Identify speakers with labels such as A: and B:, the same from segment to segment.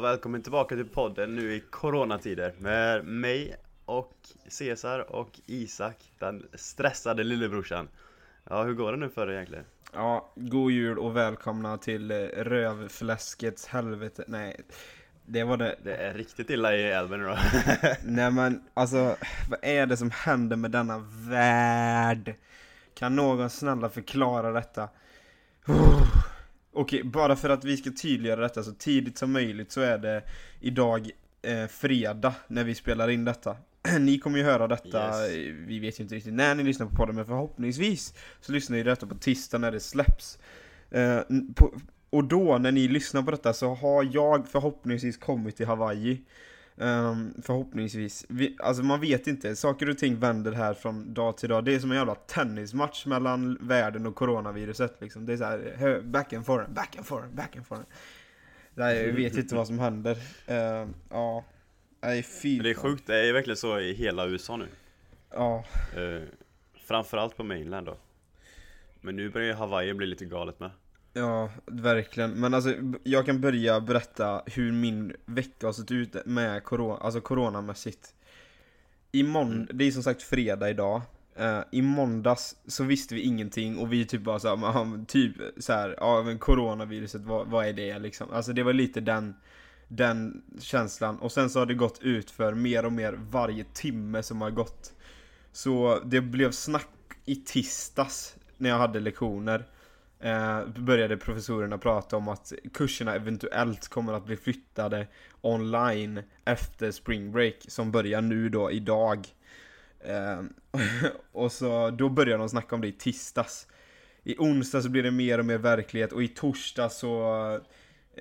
A: Välkommen tillbaka till podden nu i coronatider med mig och Cesar och Isak, den stressade lillebrorsan. Ja, hur går det nu för dig egentligen?
B: Ja, god jul och välkomna till eh, rövfläskets helvete. Nej, det var det.
A: Det är riktigt illa i älven då.
B: Nej men alltså, vad är det som händer med denna värld? Kan någon snälla förklara detta? Okej, bara för att vi ska tydliggöra detta så tidigt som möjligt så är det idag eh, fredag när vi spelar in detta. Ni kommer ju höra detta,
A: Yes.
B: vi vet ju inte riktigt när ni lyssnar på podden men förhoppningsvis så lyssnar ni detta på tisdag när det släpps. Eh, på, och då när ni lyssnar på detta så har jag förhoppningsvis kommit till Hawaii. Ehm, förhoppningsvis. Vi, alltså man vet inte, saker och ting vänder här från dag till dag. Det är som en jävla tennismatch mellan världen och coronaviruset liksom. Det är så här, hö- back and forth, back and forth, back and forth. Nej, jag vet inte vad som händer. Ehm, ja. Nej, fy
A: Det är sjukt, det är verkligen så i hela USA nu.
B: Ja,
A: Eh, framförallt på mainland då. Men nu börjar ju Hawaii bli lite galet med.
B: Ja, verkligen. Men alltså, jag kan börja berätta hur min vecka har sett ut med corona, alltså coronamässigt. I månd- det är som sagt fredag idag. Eh, I måndags så visste vi ingenting och vi typ bara såhär, "Men, typ såhär, ja men coronaviruset, vad, vad är det liksom? Alltså det var lite den, den känslan. Och sen så har det gått ut för mer och mer varje timme som har gått. Så det blev snack i tisdags när jag hade lektioner. Eh, började professorerna prata om att kurserna eventuellt kommer att bli flyttade online efter spring break som börjar nu då idag. Eh, och så då började de snacka om det i tisdags. I onsdag så blir det mer och mer verklighet och i torsdag så eh,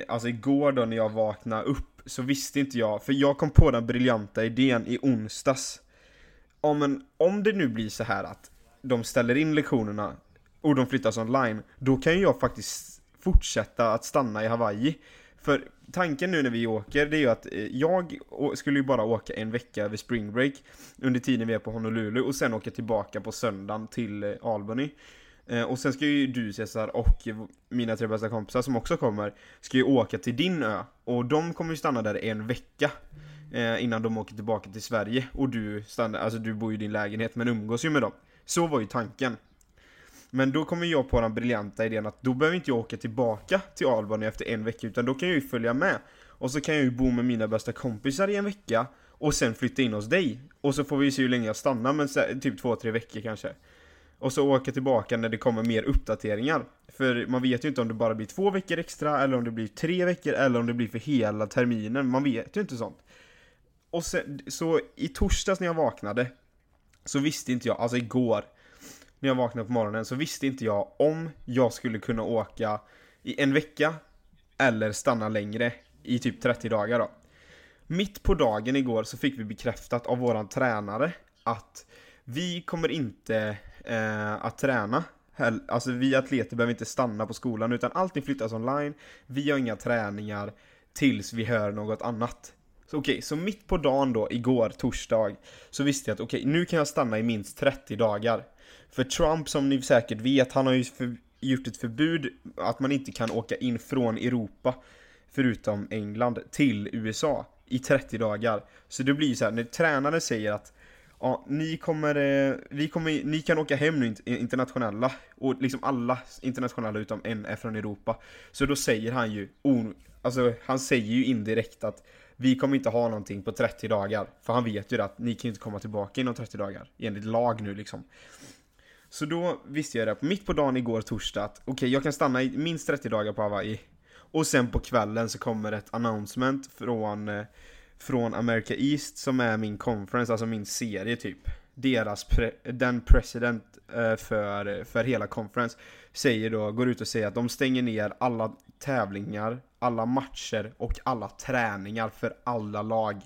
B: Alltså igår då när jag vaknade upp så visste inte jag, för jag kom på den briljanta idén i onsdags. Ja men om det nu blir så här att de ställer in lektionerna och de flyttas online, då kan ju jag faktiskt fortsätta att stanna i Hawaii. För tanken nu när vi åker, det är ju att eh, jag skulle ju bara åka en vecka över spring break under tiden vi är på Honolulu och sen åka tillbaka på söndagen till eh, Albany. Eh, och sen ska ju du Cesar och mina tre bästa kompisar som också kommer, ska ju åka till din ö. Och de kommer ju stanna där en vecka. Innan de åker tillbaka till Sverige. Och du stannar, alltså du bor ju i din lägenhet men umgås ju med dem. Så var ju tanken. Men då kommer jag på den briljanta idén att då behöver inte jag åka tillbaka till Albany efter en vecka utan då kan jag ju följa med. Och så kan jag ju bo med mina bästa kompisar i en vecka och sen flytta in hos dig. Och så får vi se hur länge jag stannar, men så, typ två, tre veckor kanske. Och så åka tillbaka när det kommer mer uppdateringar. För man vet ju inte om det bara blir två veckor extra, eller om det blir tre veckor, eller om det blir för hela terminen. Man vet ju inte sånt. Och sen, så i torsdags när jag vaknade, så visste inte jag, alltså igår, när jag vaknade på morgonen, så visste inte jag om jag skulle kunna åka i en vecka, eller stanna längre i typ 30 dagar då. Mitt på dagen igår så fick vi bekräftat av våran tränare att vi kommer inte eh, att träna. Alltså vi atleter behöver inte stanna på skolan utan allting flyttas online. Vi har inga träningar tills vi hör något annat. Så okej, så mitt på dagen då, igår, torsdag, så visste jag att okej, nu kan jag stanna i minst 30 dagar. För Trump, som ni säkert vet, han har ju för, gjort ett förbud att man inte kan åka in från Europa, förutom England, till USA i 30 dagar. Så det blir ju så här, när tränaren säger att Ja, ni kommer, eh, vi kommer, ni kan åka hem nu internationella och liksom alla internationella utom en är från Europa. Så då säger han ju, alltså han säger ju indirekt att vi kommer inte ha någonting på 30 dagar. För han vet ju att ni kan inte komma tillbaka inom 30 dagar, enligt lag nu liksom. Så då visste jag det, mitt på dagen igår torsdag, att okej jag kan stanna i minst 30 dagar på Hawaii. Och sen på kvällen så kommer ett announcement från eh, från America East som är min conference, alltså min serie typ. Deras, pre- den president eh, för, för hela conference säger då, går ut och säger att de stänger ner alla tävlingar, alla matcher och alla träningar för alla lag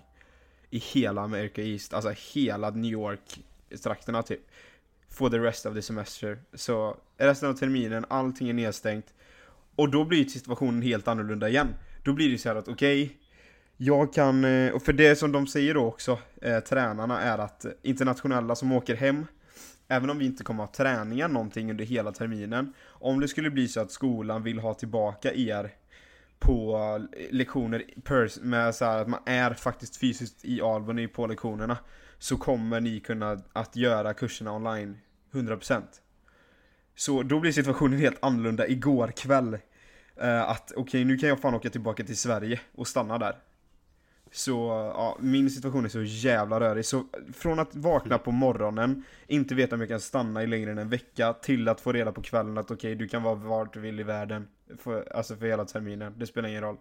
B: i hela America East, alltså hela New York-trakterna typ. For the rest of the semester. Så resten av terminen, allting är nedstängt. Och då blir situationen helt annorlunda igen. Då blir det så här att okej, jag kan, eh, och för det som de säger då också, eh, tränarna, är att internationella som åker hem, även om vi inte kommer ha träningar någonting under hela terminen, om det skulle bli så att skolan vill ha tillbaka er på eh, lektioner med så här att man är faktiskt fysiskt i Albany på lektionerna så kommer ni kunna att göra kurserna online 100% Så då blir situationen helt annorlunda igår kväll. Eh, att okej nu kan jag fan åka tillbaka till Sverige och stanna där. Så eh, ja, min situation är så jävla rörig. Så eh, från att vakna på morgonen Inte veta om jag kan stanna i längre än en vecka Till att få reda på kvällen att okej du kan vara vart du vill i världen för, Alltså för hela terminen, det spelar ingen roll.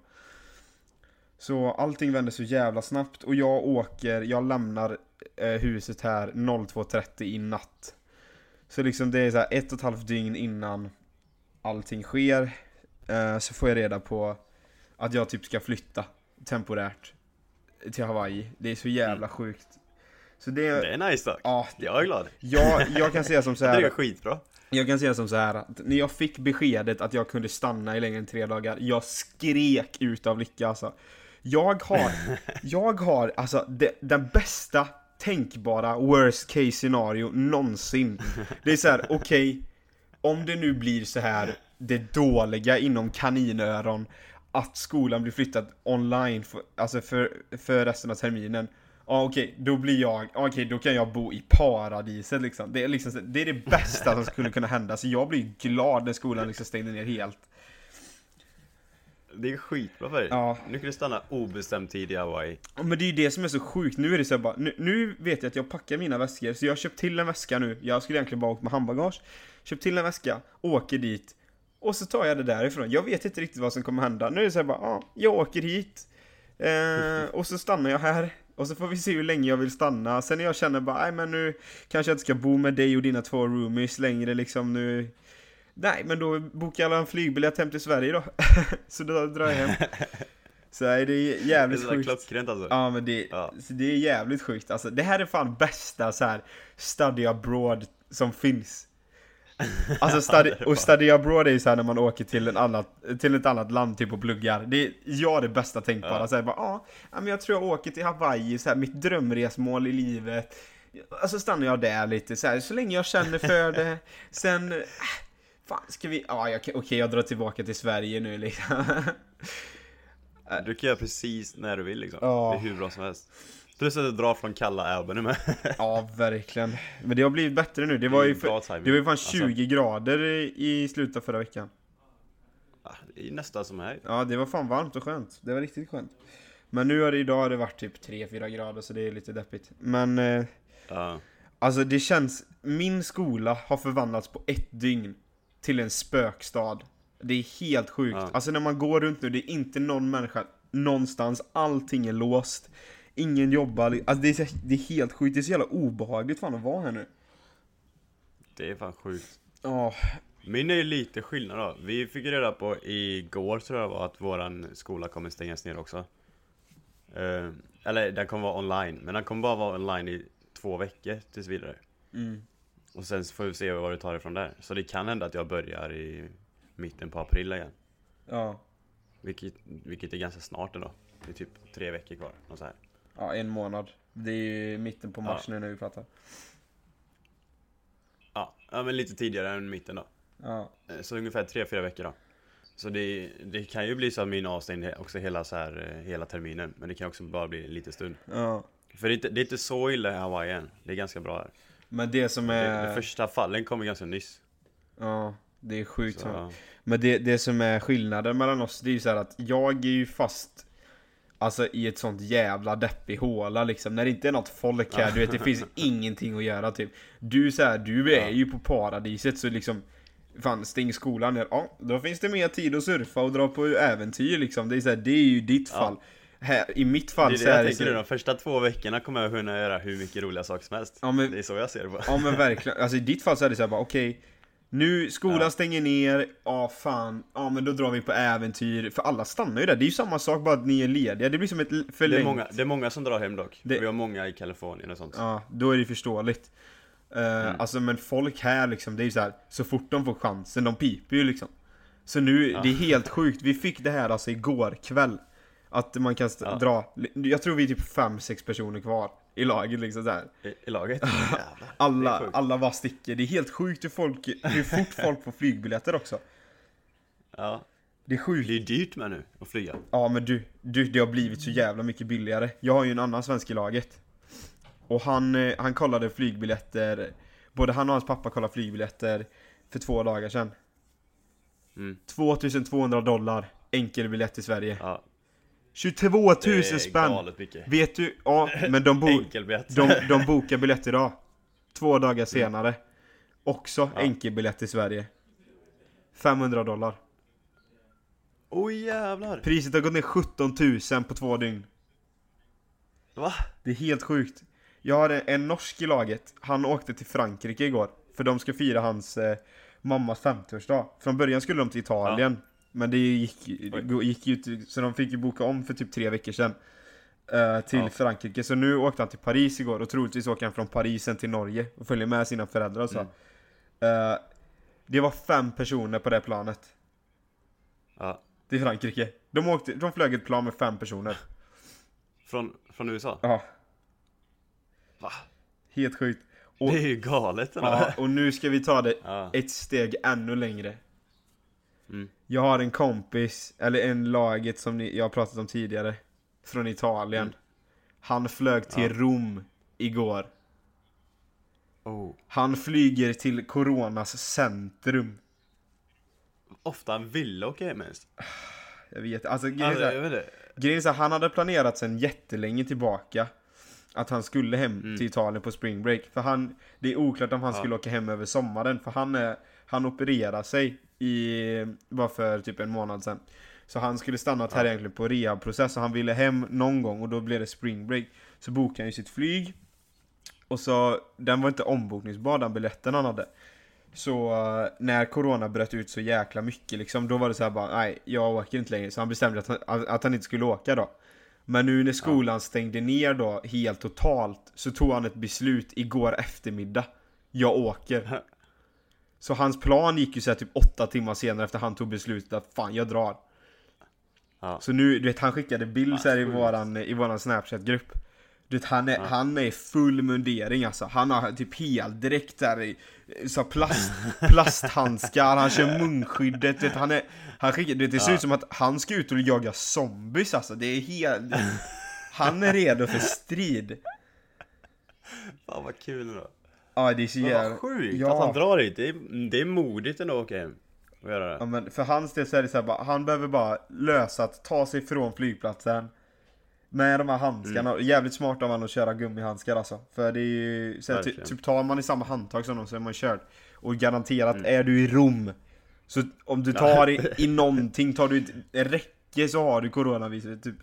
B: Så allting vänder så jävla snabbt och jag åker, jag lämnar eh, huset här 02.30 i natt Så liksom det är så här ett och ett halvt dygn innan allting sker eh, Så får jag reda på att jag typ ska flytta temporärt till Hawaii Det är så jävla sjukt Så det,
A: Det är nice dock.
B: ja,
A: Jag är glad.
B: jag, jag kan säga som så
A: Det är
B: här.
A: skitbra.
B: Jag kan säga som så här att när jag fick beskedet att jag kunde stanna i längre än tre dagar, jag skrek ut av lycka alltså. Jag har, jag har alltså det, den bästa tänkbara worst case scenario någonsin. Det är så här, okej, om det nu blir så här det dåliga inom kaninöron att skolan blir flyttad online för, alltså för, för resten av terminen. Ja okej, då blir jag, ja, okej då kan jag bo i paradiset liksom. Det är liksom, det är det bästa som skulle kunna hända. Så jag blir glad när skolan liksom stängde ner helt.
A: Det är skitbra för dig.
B: Ja.
A: Nu kan du stanna obestämd tid i Hawaii.
B: Ja, Men det är ju det som är så sjukt, nu är det så bara, nu, nu vet jag att jag packar mina väskor, så jag har köpt till en väska nu, jag skulle egentligen bara åka med handbagage, köpt till en väska, åker dit, och så tar jag det därifrån. Jag vet inte riktigt vad som kommer hända, nu är det så bara, ja, jag åker hit, eh, och så stannar jag här, och så får vi se hur länge jag vill stanna, sen när jag känner bara, nej men nu kanske jag inte ska bo med dig och dina två roomies längre liksom nu, nej men då bokar jag en flygbiljett hem till Sverige då, så då drar jag hem. Så nej, det är
A: Det är
B: jävligt
A: så där
B: sjukt.
A: klockrent alltså.
B: Ja men det,
A: Ja.
B: det är jävligt sjukt alltså. Det här är fan bästa så här study abroad som finns. Alltså study,
A: det är
B: och study abroad är ju såhär när man åker till, en annat, till ett annat land typ och pluggar. Det är jag det bästa tänkbara.
A: Ja.
B: Så här, bara, ja, men jag tror jag åker till Hawaii, så här, mitt drömresmål i livet. Alltså stannar jag där lite så här, så länge jag känner för det. Sen, äh, fan ska vi, ja jag okej jag drar tillbaka till Sverige nu liksom.
A: Du kan göra precis när du vill liksom.
B: Ja.
A: Det är hur bra som helst. Plus att du drar från kalla Albany med.
B: Ja, verkligen. Men det har blivit bättre nu. Det var ju, för, det var ju fan
A: Alltså.
B: 20 grader i slutet av förra veckan.
A: Ja, det är nästan som här.
B: Ja, det var fan varmt och skönt. Det var riktigt skönt. Men nu har det idag har det varit typ 3-4 grader så det är lite deppigt. Men eh,
A: Ja.
B: alltså det känns, min skola har förvandlats på ett dygn till en spökstad. Det är helt sjukt.
A: Ja.
B: Alltså när man går runt nu, det är inte någon människa någonstans. Allting är låst. Ingen jobbar. Alltså det är, det är helt sjukt. Det är så jävla obehagligt fan att vara här nu.
A: Det är fan sjukt.
B: Ja,
A: Min är ju lite skillnad då. Vi fick reda på igår tror jag var att våran skola kommer stängas ner också. Eh, eller den kommer vara online, men den kommer bara vara online i två veckor tills vidare.
B: mm.
A: Och sen får vi se vad det tar ifrån där. Så det kan hända att jag börjar i mitten på april igen.
B: ja.
A: Vilket, vilket är ganska snart ändå. Det är typ tre veckor kvar. Och så här.
B: Ja, en månad. Det är ju mitten på mars nu när vi pratar.
A: Ja, ja, men lite tidigare än mitten då.
B: Ja.
A: Eh, Så ungefär tre fyra veckor då. Så det, det kan ju bli så att min avstängning också hela, så här, eh, hela terminen. Men det kan också bara bli en liten stund.
B: ja.
A: För det är, inte, det är inte så illa i Hawaii än. Det är ganska bra här.
B: Men det som är...
A: de första fallen kommer ganska nyss.
B: Ja, det är sjukt.
A: Så.
B: Men det, det som är skillnaden mellan oss, det är ju så här att jag är ju fast Alltså i ett sånt jävla deppig håla liksom, när det inte är något folk här, du vet det finns ingenting att göra typ Du så här, du är
A: Ja.
B: ju på paradiset så liksom Fan, stäng skolan ner, ja då finns det mer tid att surfa och dra på äventyr liksom Det är så här, det är ju ditt
A: Ja.
B: Här, I mitt
A: Det
B: fall
A: är
B: så
A: det
B: är
A: jag
B: det
A: tänker
B: så,
A: nu, de första två veckorna kommer jag kunna göra hur mycket roliga saker som helst.
B: Ja, men-
A: Det är så jag ser det på.
B: Ja men verkligen, alltså i ditt fall så är det så här bara okej Nu, skolan
A: Ja.
B: stänger ner, ja fan, ja men då drar vi på äventyr För alla stannar ju där, det är ju samma sak bara att ni är lediga, det blir som ett l-
A: Det
B: förlängt
A: är, många, det är många som drar hem dock.
B: Det-
A: Vi har många i Kalifornien och sånt.
B: Ja, då är det förståeligt Eh,
A: Mm.
B: Alltså men folk här liksom, det är ju så här, så fort de får chansen, de piper ju liksom Så nu,
A: Ja.
B: det är helt sjukt, vi fick det här alltså igår kväll Att man kan
A: Ja.
B: dra, jag tror vi är typ 5-6 personer kvar i laget liksom här.
A: I, I laget. Jävlar.
B: Alla, alla bara sticker, det är helt sjukt hur, folk, hur fort folk får flygbiljetter också
A: Ja.
B: Det är sjukt.
A: Det är dyrt med nu att flyga.
B: Ja men du, du, det har blivit så jävla mycket billigare. Jag har ju en annan svensk i laget. Och han, eh, han kollade flygbiljetter, både han och hans pappa kollade flygbiljetter för två dagar sedan.
A: Mm.
B: 2200 dollar, enkelbiljett till Sverige.
A: Ja,
B: 22 000
A: det är
B: spänn! Vet du? Ja, men de, bo, de, de bokar biljett idag. Två dagar senare. Också
A: Ja.
B: enkelbiljett till Sverige. 500 dollar.
A: Oj jävlar!
B: Priset har gått ner 17 000 på två dygn.
A: Va?
B: Det är helt sjukt. Jag har en, norsk i laget. Han åkte till Frankrike igår. För de ska fira hans eh, mammas 50-årsdag. Från början skulle de till Italien. Men det gick, det gick ju ut, så de fick ju boka om för typ tre veckor sedan. eh, till
A: Ja.
B: Frankrike. Så nu åkte han till Paris igår och troligtvis åker han från Paris sen till Norge och följer med sina föräldrar och så.
A: Mm.
B: Eh, det var fem personer på det planet.
A: Ja.
B: Till Frankrike. De, åkte, de flög ett plan med fem personer.
A: Från, från USA?
B: Ja,
A: Va?
B: helt sjukt. Och,
A: Det är ju galet eller?
B: ja, och nu ska vi ta det
A: Ja.
B: ett steg ännu längre.
A: Mm.
B: Jag har en kompis, eller en laget som ni, jag har pratat om tidigare. Från Italien.
A: Mm.
B: Han flög till
A: Ja.
B: Rom igår.
A: Oh.
B: Han flyger till Coronas centrum.
A: Ofta han ville åka hem ens.
B: Jag vet alltså, grejen
A: Alltså,
B: så här-
A: jag vet
B: grejen här, han hade planerat sen jättelänge tillbaka. Att han skulle hem
A: Mm.
B: till Italien på spring break. För han, det är oklart om han
A: Ja.
B: skulle åka hem över sommaren. För han, är, han opererade sig i, bara för typ en månad sedan. Så han skulle stannat här
A: Ja.
B: egentligen på rehabprocess. Och han ville hem någon gång och då blev det spring break. Så bokade han ju sitt flyg. Och så, den var inte ombokningsbar den biljetten han hade. Så eh, när corona bröt ut så jäkla mycket liksom, då var det så här bara nej, jag åker inte längre. Så han bestämde att han, att han inte skulle åka då. Men nu när skolan stängde ner då helt totalt så tog han ett beslut igår eftermiddag. Jag åker. Så hans plan gick ju så här typ åtta timmar senare efter han tog beslutet att fan jag drar.
A: Ja.
B: Så nu, du vet han skickade bild så här i våran, i våran snapchat-grupp. Du vet han är, han är full mundering alltså. Han har typ heldräkt där i, så plast, plasthandskar, han kör munskyddet, du vet, han är, han skickar, du vet, det ser
A: Ja.
B: ut som att han ska ut och jaga zombies alltså. Det är helt, han är redo för strid.
A: Fan vad kul då.
B: Ja det är så jävla...
A: vad sjukt
B: Ja.
A: att han drar dit. Det är, det är modigt ändå att åka hem. Och göra
B: Ja
A: det.
B: men för hans del så är det så här, bara, han behöver bara lösa att ta sig från flygplatsen Med de här handskarna,
A: Mm.
B: jävligt smart av han att köra gummihandskar alltså För det är ju, så här, ty, typ tar man i samma handtag som dem så är man körd Och garanterat,
A: Mm.
B: är du i Rom Så om du tar i, i någonting, tar du ett räcke så har du coronaviruset typ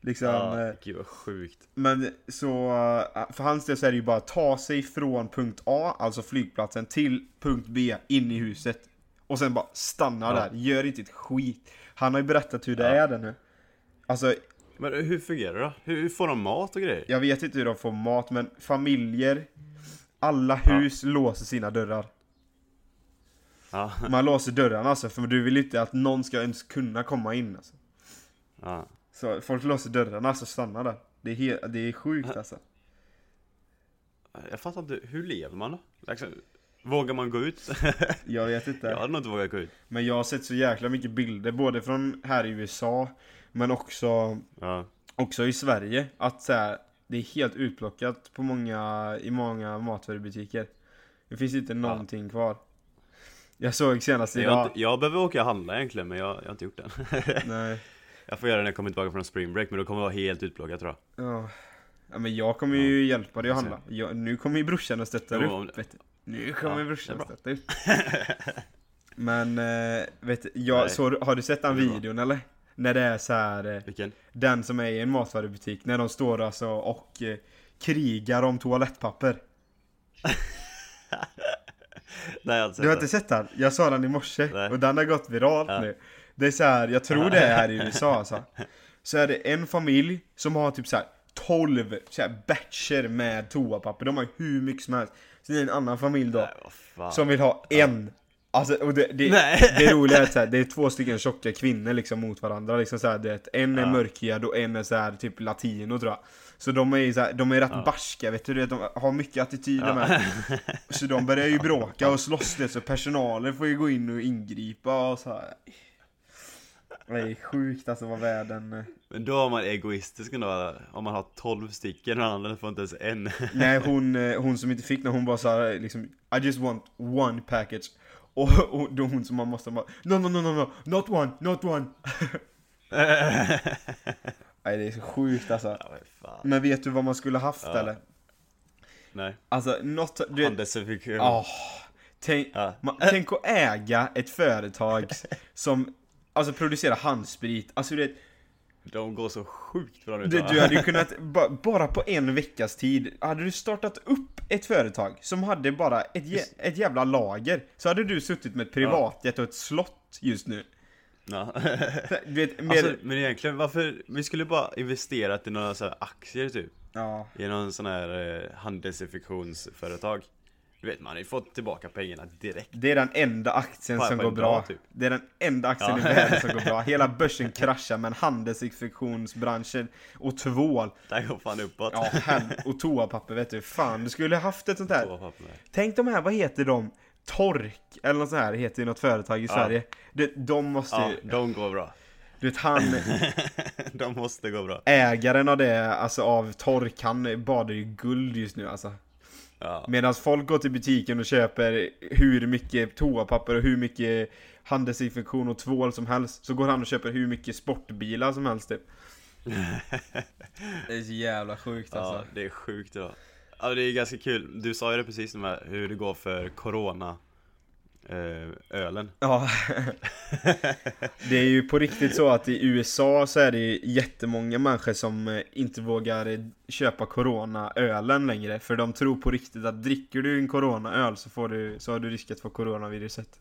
B: Liksom,
A: Ja,
B: eh,
A: gud vad sjukt.
B: men så, eh, för hans del så är det ju bara att ta sig från punkt A, alltså flygplatsen, till punkt B, in i huset. Och sen bara stanna
A: Ja.
B: där, gör inte ett skit. Han har ju berättat hur det
A: Ja.
B: är där nu. Alltså,
A: Men hur fungerar det då? Hur, får de mat och grejer?
B: jag vet inte hur de får mat, men familjer, alla
A: Ja.
B: hus låser sina dörrar.
A: Ja.
B: Man låser dörrarna alltså, för du vill inte att någon ska ens kunna komma in alltså.
A: ja.
B: Så folk låser dörrarna, alltså stanna där. Det är, he- det är sjukt alltså.
A: Jag fattar inte, hur lever man då? Liksom, vågar man gå ut?
B: Jag vet inte.
A: jag hade nog inte vågat gå ut.
B: Men jag har sett så jäkla mycket bilder, både från här i USA, men också,
A: Ja.
B: också i Sverige. Att så här, det är helt utplockat på många, i många matvarubutiker. Det finns inte någonting kvar. Jag såg senast
A: Jag,
B: idag.
A: inte, jag behöver åka och handla egentligen, men jag, jag har inte gjort det.
B: Nej.
A: Jag får göra det när jag kommer tillbaka från spring break, men då kommer jag vara helt utplågad tror jag.
B: Ja. ja men jag kommer ju hjälpa dig att handla. Jag, nu kommer ju brorsan
A: Jo, om
B: upp. Vet du. Nu kommer
A: Ja,
B: brorsan
A: är
B: stöttar upp. Men, eh, vet du, jag, så, har du sett den
A: är bra.
B: videon eller? När det är så här. Eh,
A: Vilken?
B: Den som är i en matvarubutik, när de står alltså och eh, krigar om toalettpapper.
A: Nej, jag har inte sett
B: Du har inte sett den? Jag sa den i morse och den har gått viralt
A: Ja.
B: nu. Det är så här, jag tror det är här i USA alltså. Så är det en familj som har typ så här 12 så här batcher med toapapper. De har ju hur mycket som helst. Sen är det en annan familj då
A: Nej,
B: som vill ha en. Alltså, och det, det,
A: Nej.
B: det roliga är att så här, det är två stycken tjocka kvinnor liksom mot varandra. Liksom så här, det, en är
A: Ja.
B: mörkhyad och en är så här, typ latino tror jag. Så de är ju så här, de är rätt
A: Ja.
B: barska vet du, de har mycket attityd
A: Ja.
B: här. Så de börjar ju bråka och slåss det så personalen får ju gå in och ingripa och så här. Det är sjukt alltså vad världen... eh,
A: Men då är man egoistisk ändå, om man har 12 stycken och den andra får inte ens en.
B: Nej hon, eh, hon som inte fick när hon bara såhär liksom I just want one package Och, och då hon som man måste bara No no no no no, not one, not one Nej det är så sjukt alltså
A: Ja, fan.
B: Men vet du vad man skulle haft
A: Ja.
B: eller?
A: Nej.
B: Alltså något, du
A: Handelseffektion.
B: åh, tänk,
A: Ja.
B: man, tänk att äga ett företag som Alltså producerar handsprit, alltså du vet
A: De går så sjukt bra nu
B: Du, du hade ju kunnat, ba, bara på en veckas tid, hade du startat upp ett företag som hade bara ett, jä- ett jävla lager, så hade du suttit med ett privatjet och ett slott just nu.
A: Ja.
B: Du vet, med,
A: Alltså, men egentligen, varför? Vi skulle bara investerat i några så aktier typ.
B: ja,
A: I någon sån här eh, handelsinfektionsföretag. Du vet, man har ju fått tillbaka pengarna direkt.
B: det är den enda aktien som går bra.
A: typ.
B: Det är den enda aktien
A: Ja.
B: i världen som går bra. Hela börsen kraschar, men handelsinfektionsbranschen och tvål,
A: Det går fan uppåt.
B: ja, och toapapper vet du. Fan, du skulle haft ett sånt här. Tänk de här, vad heter de? Tork, eller något sånt här, heter ju något företag i
A: Ja.
B: Sverige. Det, de måste
A: Ja,
B: ju,
A: de går bra.
B: du vet han,
A: de måste gå bra.
B: ägaren av det, alltså av Tork, han badar ju guld just nu alltså.
A: Ja.
B: Medan folk går till butiken och köper hur mycket toapapper och hur mycket handelsinfektion och tvål som helst, så går han och köper hur mycket sportbilar som helst typ. Det är så jävla sjukt alltså.
A: ja, det är sjukt idag. Ja, det är ganska kul. Du sa ju det precis med hur det går för Corona ölen.
B: Ja. det är ju på riktigt så att i USA så är det jättemånga människor som eh, inte vågar eh, köpa Corona-ölen längre. För de tror på riktigt att dricker du en Corona-öl så, får du, så har du risk att få coronaviruset.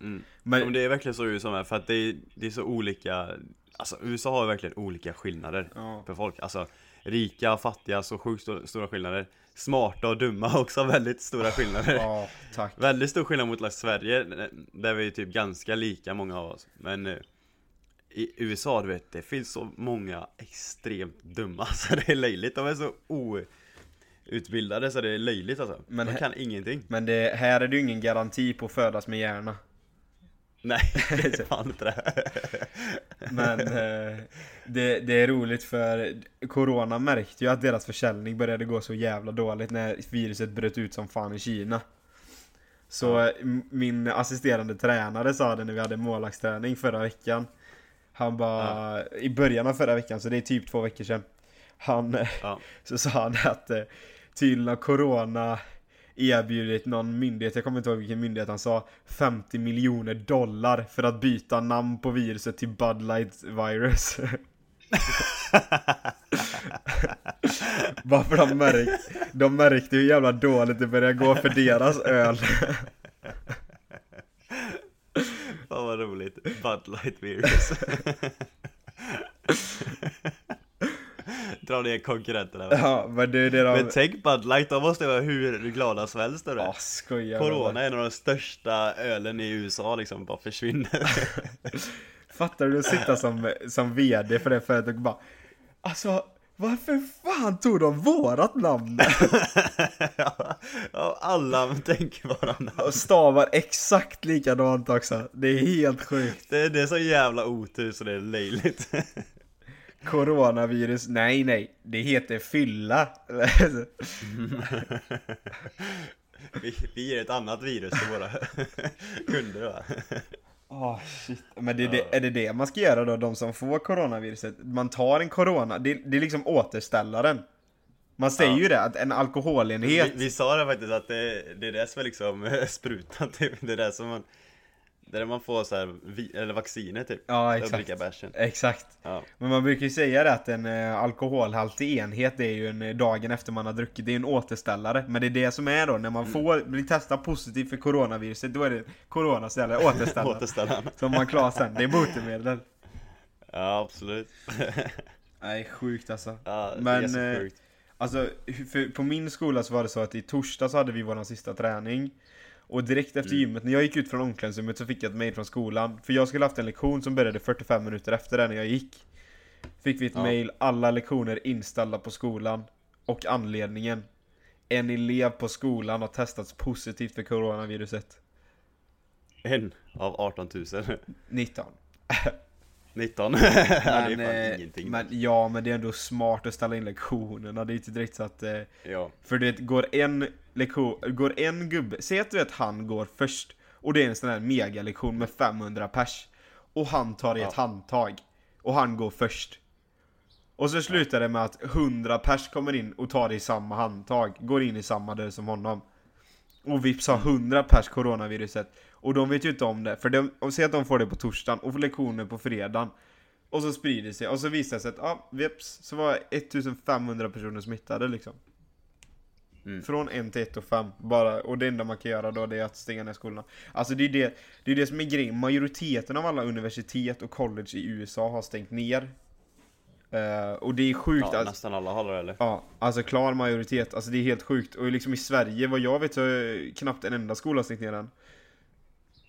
A: Mm.
B: Men,
A: Men det är verkligen så i USA med, för att det är, det är så olika Alltså USA har verkligen olika skillnader
B: ja.
A: för folk Alltså rika fattiga, så sjukt sto- stora skillnader Smarta och dumma har också väldigt stora skillnader.
B: Ja, tack.
A: Väldigt stor skillnad mot like, Sverige, där vi är typ ganska lika många av oss. Men eh, i USA, du vet, det finns så många extremt dumma så det är löjligt, de är så outbildade så det är löjligt alltså.
B: Men
A: De kan ingenting.
B: Men det, här är det ju ingen garanti på att födas med hjärna.
A: Nej, det är fan inte det
B: Men eh, det, det är roligt för Corona märkte ju att deras försäljning började gå så jävla dåligt när viruset bröt ut som fan i Kina. Så
A: Ja.
B: eh, min assisterande tränare sa det när vi hade målvaktsträning förra veckan. Han bara, i början av förra veckan, så det är typ två veckor sedan. Han, eh,
A: Ja.
B: så sa han att eh, tydligen har Corona erbjudit någon myndighet, jag kommer inte ihåg vilken myndighet han sa, 50 miljoner dollar för att byta namn på viruset till Bud Light virus. Bara för de märkte, de märkte hur jävla dåligt det började gå för deras öl.
A: Fan vad roligt, Bud Light virus Dra ner konkurrenterna
B: Ja, men det det de...
A: Men tänk Bud Light, de måste vara hur glada som helst över
B: skojar bara.
A: Corona är en av de största ölen i USA liksom, bara försvinner
B: Fattar du att sitta som, som VD för det företaget och bara Alltså, varför fan tog de vårat namn?
A: ja, alla tänker bara namn
B: Och stavar exakt likadant också. Det är helt sjukt.
A: det, det är så jävla otur så det är löjligt
B: Coronavirus, nej nej, det heter fylla.
A: vi, vi ger ett annat virus till våra kunder va?
B: Åh shit. Men det, det, är det det man ska göra då, de som får coronaviruset? Man tar en corona, det, det är liksom återställaren. Man säger
A: Ja.
B: ju det, att en alkoholenhet
A: Vi, vi sa det faktiskt att det, det är det som är liksom sprutan typ, det är det som man där man får så här, eller vacciner typ
B: Ja exakt. Exakt.
A: Ja,
B: Men man brukar ju säga det att en eh, alkoholhaltig enhet det är ju en eh, dagen efter man har druckit, det är en återställare. Men det är det som är då, när man får bli testad positiv för coronaviruset, då är det coronaställare, återställare.
A: återställaren
B: Som man klarar sen, det är botemedel.
A: Ja absolut
B: Nej, sjukt alltså.
A: Ja, det
B: Men,
A: är så
B: eh,
A: sjukt
B: Alltså, för på min skola så var det så att i torsdag så hade vi vår sista träning. Och direkt efter
A: Mm.
B: gymmet, när jag gick ut från omklädningsrummet så fick jag ett mail från skolan. För jag skulle haft en lektion som började 45 minuter efter det när jag gick. Fick vi ett
A: Ja.
B: mail, alla lektioner inställda på skolan. Och anledningen. En elev på skolan har testats positivt för coronaviruset.
A: En av 18 000
B: 19.
A: 19. ja, det är
B: Men, eh, men ja, men det är ändå smart att ställa in lektionerna. Det är inte direkt så att... Eh,
A: Ja.
B: för du vet, går en lektion, går en gubbe, säg att du vet han går först och det är en sån här megalektion med 500 pers och han tar i ett
A: Ja.
B: handtag och han går först. Och så slutar det med att 100 pers kommer in och tar det i samma handtag, går in i samma dörr som honom. Och vips har 100 pers coronaviruset. Och de vet ju inte om det, för de, och säg att de får det på torsdagen och får lektioner på fredagen. Och så sprider det sig, och så visar det sig att, ja, vips, så var 1500 personer smittade liksom.
A: Mm.
B: Från 1 till 1 och 5, bara, och det enda man kan göra då det är att stänga ner skolorna. Alltså det är det, det är det som är grejen, majoriteten av alla universitet och college i USA har stängt ner. Eh, och det är sjukt
A: ja,
B: att,
A: nästan alla har det eller?
B: Ja, alltså klar majoritet. Alltså det är helt sjukt. Och liksom i Sverige, vad jag vet så är knappt en enda skola stängt ner än.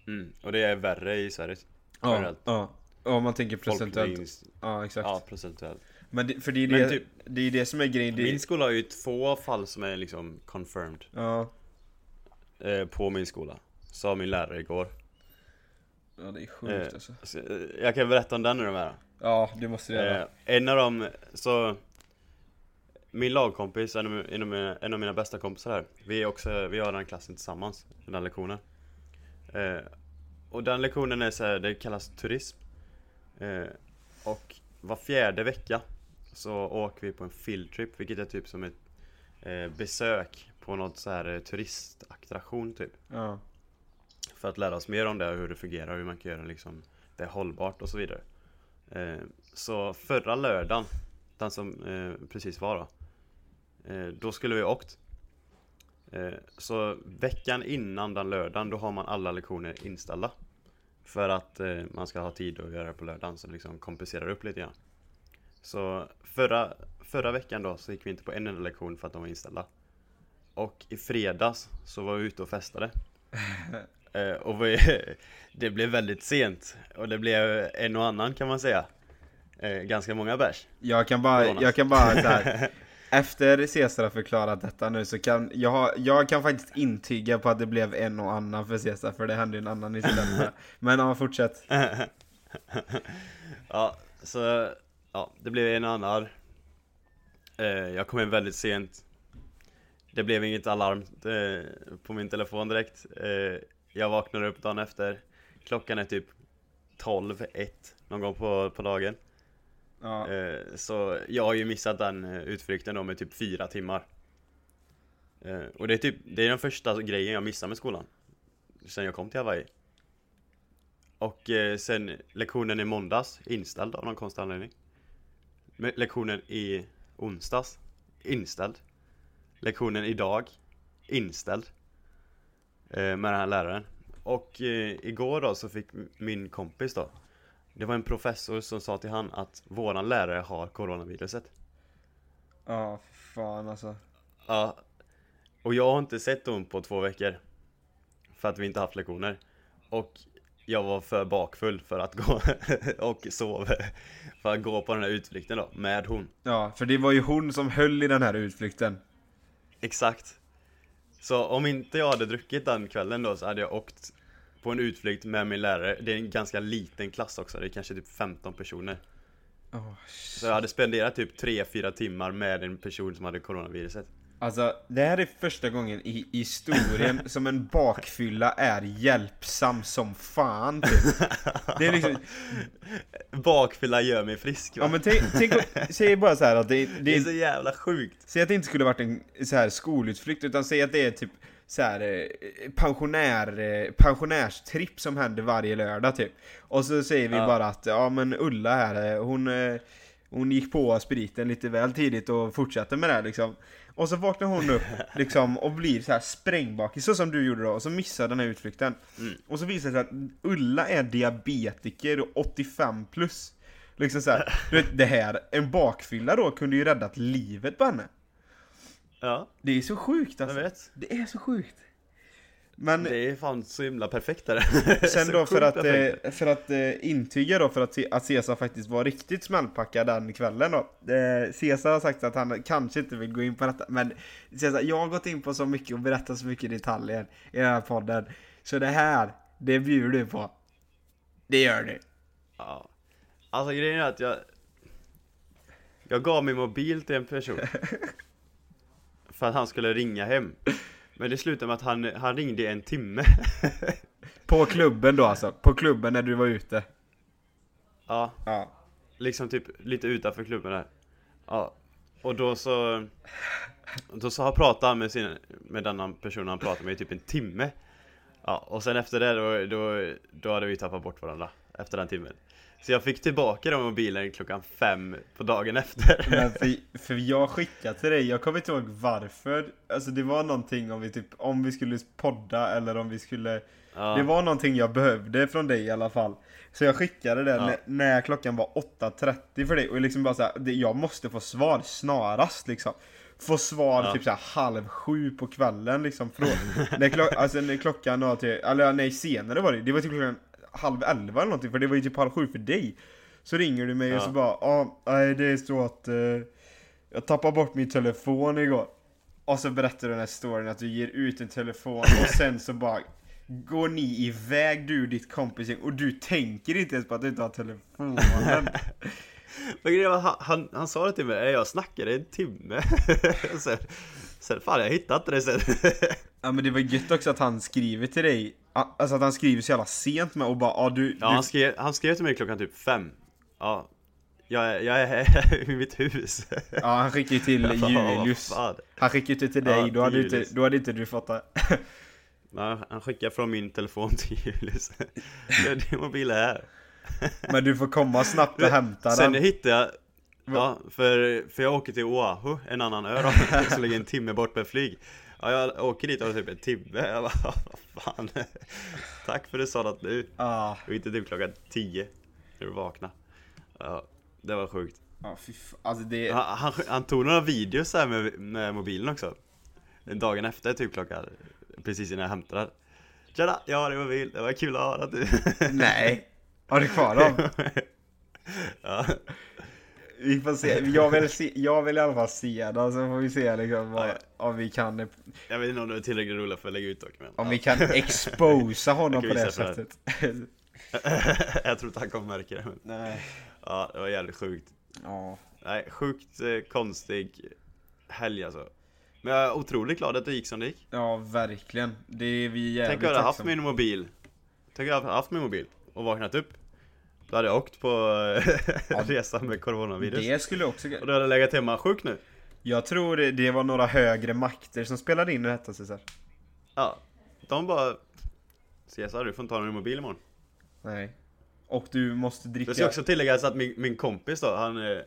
A: Mm. Och det är värre i Sverige.
B: Ja, ja. Om man tänker procentuellt.
A: Folkmängds-
B: Ja, exakt.
A: Ja, procentuellt.
B: Men det, för det är det,
A: typ-
B: det är det som är grejen.
A: Min skola har ju två fall som är liksom confirmed
B: ja.
A: eh, på min skola. Sa min lärare igår.
B: ja, det är sjukt
A: Eh,
B: alltså.
A: Så, eh, jag kan berätta om den nu de här.
B: Ja, det måste du göra.
A: Eh, en av dem, så Min lagkompis, en av, en, av mina, bästa kompisar här Vi är också, vi har den klassen tillsammans, den lektionen eh, Och den lektionen är så här, det kallas turism eh, Och var fjärde vecka Så åker vi på en fieldtrip, vilket är typ som ett eh, besök på något så här eh, turistattraktion typ
B: Ja.
A: för att lära oss mer om det och hur det fungerar, hur man kan göra liksom det hållbart och så vidare. Eh, så förra lördagen, den som eh, precis var då, då skulle vi åkt. Eh, så veckan innan den lördagen, då har man alla lektioner inställda. För att eh, man ska ha tid att göra det på lördagen, så det liksom kompenserar upp lite grann. Så förra, förra veckan då så gick vi inte på en enda lektion för att de var inställda. Och i fredags så var vi ute och festade. Eh, och vi, det blev väldigt sent och det blev en och annan kan man säga. Eh, ganska många bärs.
B: Jag kan bara, jag kan bara så här. Efter Cesar har förklarat detta nu så kan jag, jag kan faktiskt intyga på att det blev en och annan för Cesar för det hände ju en annan med. Men ja, fortsätt.
A: ja, så ja, det blev en och annan. Eh, jag kom hem väldigt sent. Det blev inget alarm eh, på min telefon direkt. Eh, jag vaknade upp dagen efter. Klockan är typ 12, 1 någon gång på, på dagen.
B: Ja,
A: eh, Så jag har ju missat den eh, utflykten då med typ fyra timmar. Eh, och det är typ, det är den första grejen jag missar med skolan. Sen jag kom till Hawaii. Och sen lektionen i måndags, inställd av någon konstig anledning. Lektionen i onsdags, inställd. Lektionen idag, inställd Med den här läraren. Och igår då så fick min kompis då det var en professor som sa till han att våran lärare har coronaviruset.
B: Ja fan alltså.
A: Ja. Och jag har inte sett hon på två veckor. För att vi inte haft lektioner. Och jag var för bakfull för att gå och sov För att gå på den här utflykten då, med hon.
B: Ja, för det var ju hon som höll i den här utflykten.
A: Exakt. Så om inte jag hade druckit den kvällen då så hade jag åkt på en utflykt med min lärare Det är en ganska liten klass också, det är kanske typ 15 personer
B: Oh,
A: Så jag hade spenderat typ 3-4 timmar med en person som hade coronaviruset
B: Alltså, det här är första gången i historien som en bakfylla är hjälpsam som fan typ. Det är liksom,
A: Bakfylla gör mig frisk va?
B: ja men tänk, säg bara så här att det,
A: det
B: det
A: är så jävla sjukt
B: Säg att det inte skulle varit en så här skolutflykt utan säg att det är typ så här eh, pensionär, eh, pensionärstripp som händer varje lördag typ. Och så säger vi
A: Ja.
B: bara att ja men Ulla här, eh, hon, hon gick på spriten lite väl tidigt och fortsatte med det här, liksom. Och så vaknar hon upp liksom och blir så här sprängbakis, så som du gjorde då, och så missar den här utflykten.
A: Mm.
B: Och så visar det sig att Ulla är diabetiker och 85 plus. Liksom så här, du vet, det här, en bakfylla då kunde ju räddat livet på henne.
A: Ja,
B: Det är så sjukt
A: jag
B: alltså.
A: vet
B: Det är så sjukt. Men
A: Det är fan så himla perfekt där
B: sen då för att, eh, för att eh, intyga då för att, att Cesar faktiskt var riktigt smällpackad den kvällen då. Eh, Cesar har sagt att han kanske inte vill gå in på detta, men Cesar, jag har gått in på så mycket och berättat så mycket detaljer i den här podden. Så det här, det bjuder du på. Det gör du.
A: Ja. Alltså grejen är att jag Jag gav min mobil till en person För att han skulle ringa hem. Men det slutade med att han, han ringde en timme.
B: På klubben då alltså? På klubben när du var ute?
A: Ja,
B: Ja.
A: liksom typ lite utanför klubben där. Ja, och då så Då så har pratat med sin, med denna person han pratade med i typ en timme. Ja, och sen efter det då, då, då hade vi tappat bort varandra Efter den timmen Så jag fick tillbaka den mobilen klockan fem på dagen efter
B: Men för, för jag skickade till dig, jag kommer inte ihåg varför Alltså det var någonting om vi typ, om vi skulle podda eller om vi skulle
A: ja.
B: Det var någonting jag behövde från dig i alla fall Så jag skickade det
A: Ja.
B: när, klockan var 8.30 för dig och liksom bara såhär, det- jag måste få svar snarast liksom Få svar
A: Ja.
B: typ såhär halv sju på kvällen liksom från, när, klock, alltså, när klockan var till, eller nej senare var det, det var typ klockan halv elva eller någonting för det var ju typ halv sju för dig. Så ringer du mig och
A: Ja.
B: så bara, ja, nej det är så att eh, jag tappade bort min telefon igår. Och så berättar du den här storyn att du ger ut en telefon och sen så bara Går ni iväg du och ditt kompisgäng? Och du tänker inte ens på att du inte har telefonen.
A: Men grejen var, han, han, han sa det till mig, "Eh, jag snackade i en timme. Sen, sen fan jag hittade inte det sen.
B: Ja men det var gött också att han skriver till dig Alltså att han skriver så jävla sent med och bara ja du,
A: Ja
B: du
A: han skrev, han skrev till mig klockan typ fem. Ja Jag är, jag är i mitt hus.
B: Ja han skickade ju till
A: Jag bara, "Vad
B: Julius
A: fan?"
B: Han skickade ju till dig,
A: Ja,
B: då, hade
A: till
B: inte, då hade inte du det.
A: Ja, han skickade från min telefon till Julius. Din mobil är här.
B: Men du får komma snabbt och hämta
A: Sen
B: den.
A: hittade jag Ja, för, för jag åker till Oahu, en annan ö då, som ligger en timme bort med flyg Ja, jag åker dit och typ en timme, jag bara, vad fan? Tack för att du sa det nu.
B: Ja,
A: Och inte typ klockan 10 När du vaknade Ja, det var sjukt.
B: F- alltså det
A: han, han, han tog några videos här med, med mobilen också. Dagen efter typ klockan Precis innan jag hämtade den. Tjena, jag har din mobil, det var kul att höra att du
B: Nej! Har du kvar dem?
A: Ja,
B: Vi får se, jag vill, se, jag vill i alla fall se den så får vi se liksom vad,
A: Ja,
B: om vi kan
A: jag vet inte om du är tillräckligt rolig för att lägga ut dock men
B: Om vi kan exposa honom på det sättet.
A: Jag tror inte han kommer märka det men
B: Nej.
A: Ja, det var jävligt sjukt.
B: Ja.
A: Nej, sjukt eh, konstig helg alltså. Men jag är otroligt glad att det gick som det gick.
B: Ja verkligen, det är vi jävligt
A: Tänk om jag hade haft min mobil. Tänk om jag hade haft min mobil och vaknat upp Då hade jag åkt på eh,
B: Ja.
A: resa med coronavirus.
B: Det skulle också
A: Och då hade jag legat hemma sjuk nu.
B: Jag tror det, var några högre makter som spelade in detta Cesar.
A: Ja, de bara Cesar, du får inte ha din mobil imorgon.
B: Nej. Och du måste dricka
A: Det ska också tilläggas att min, min kompis då, han eh,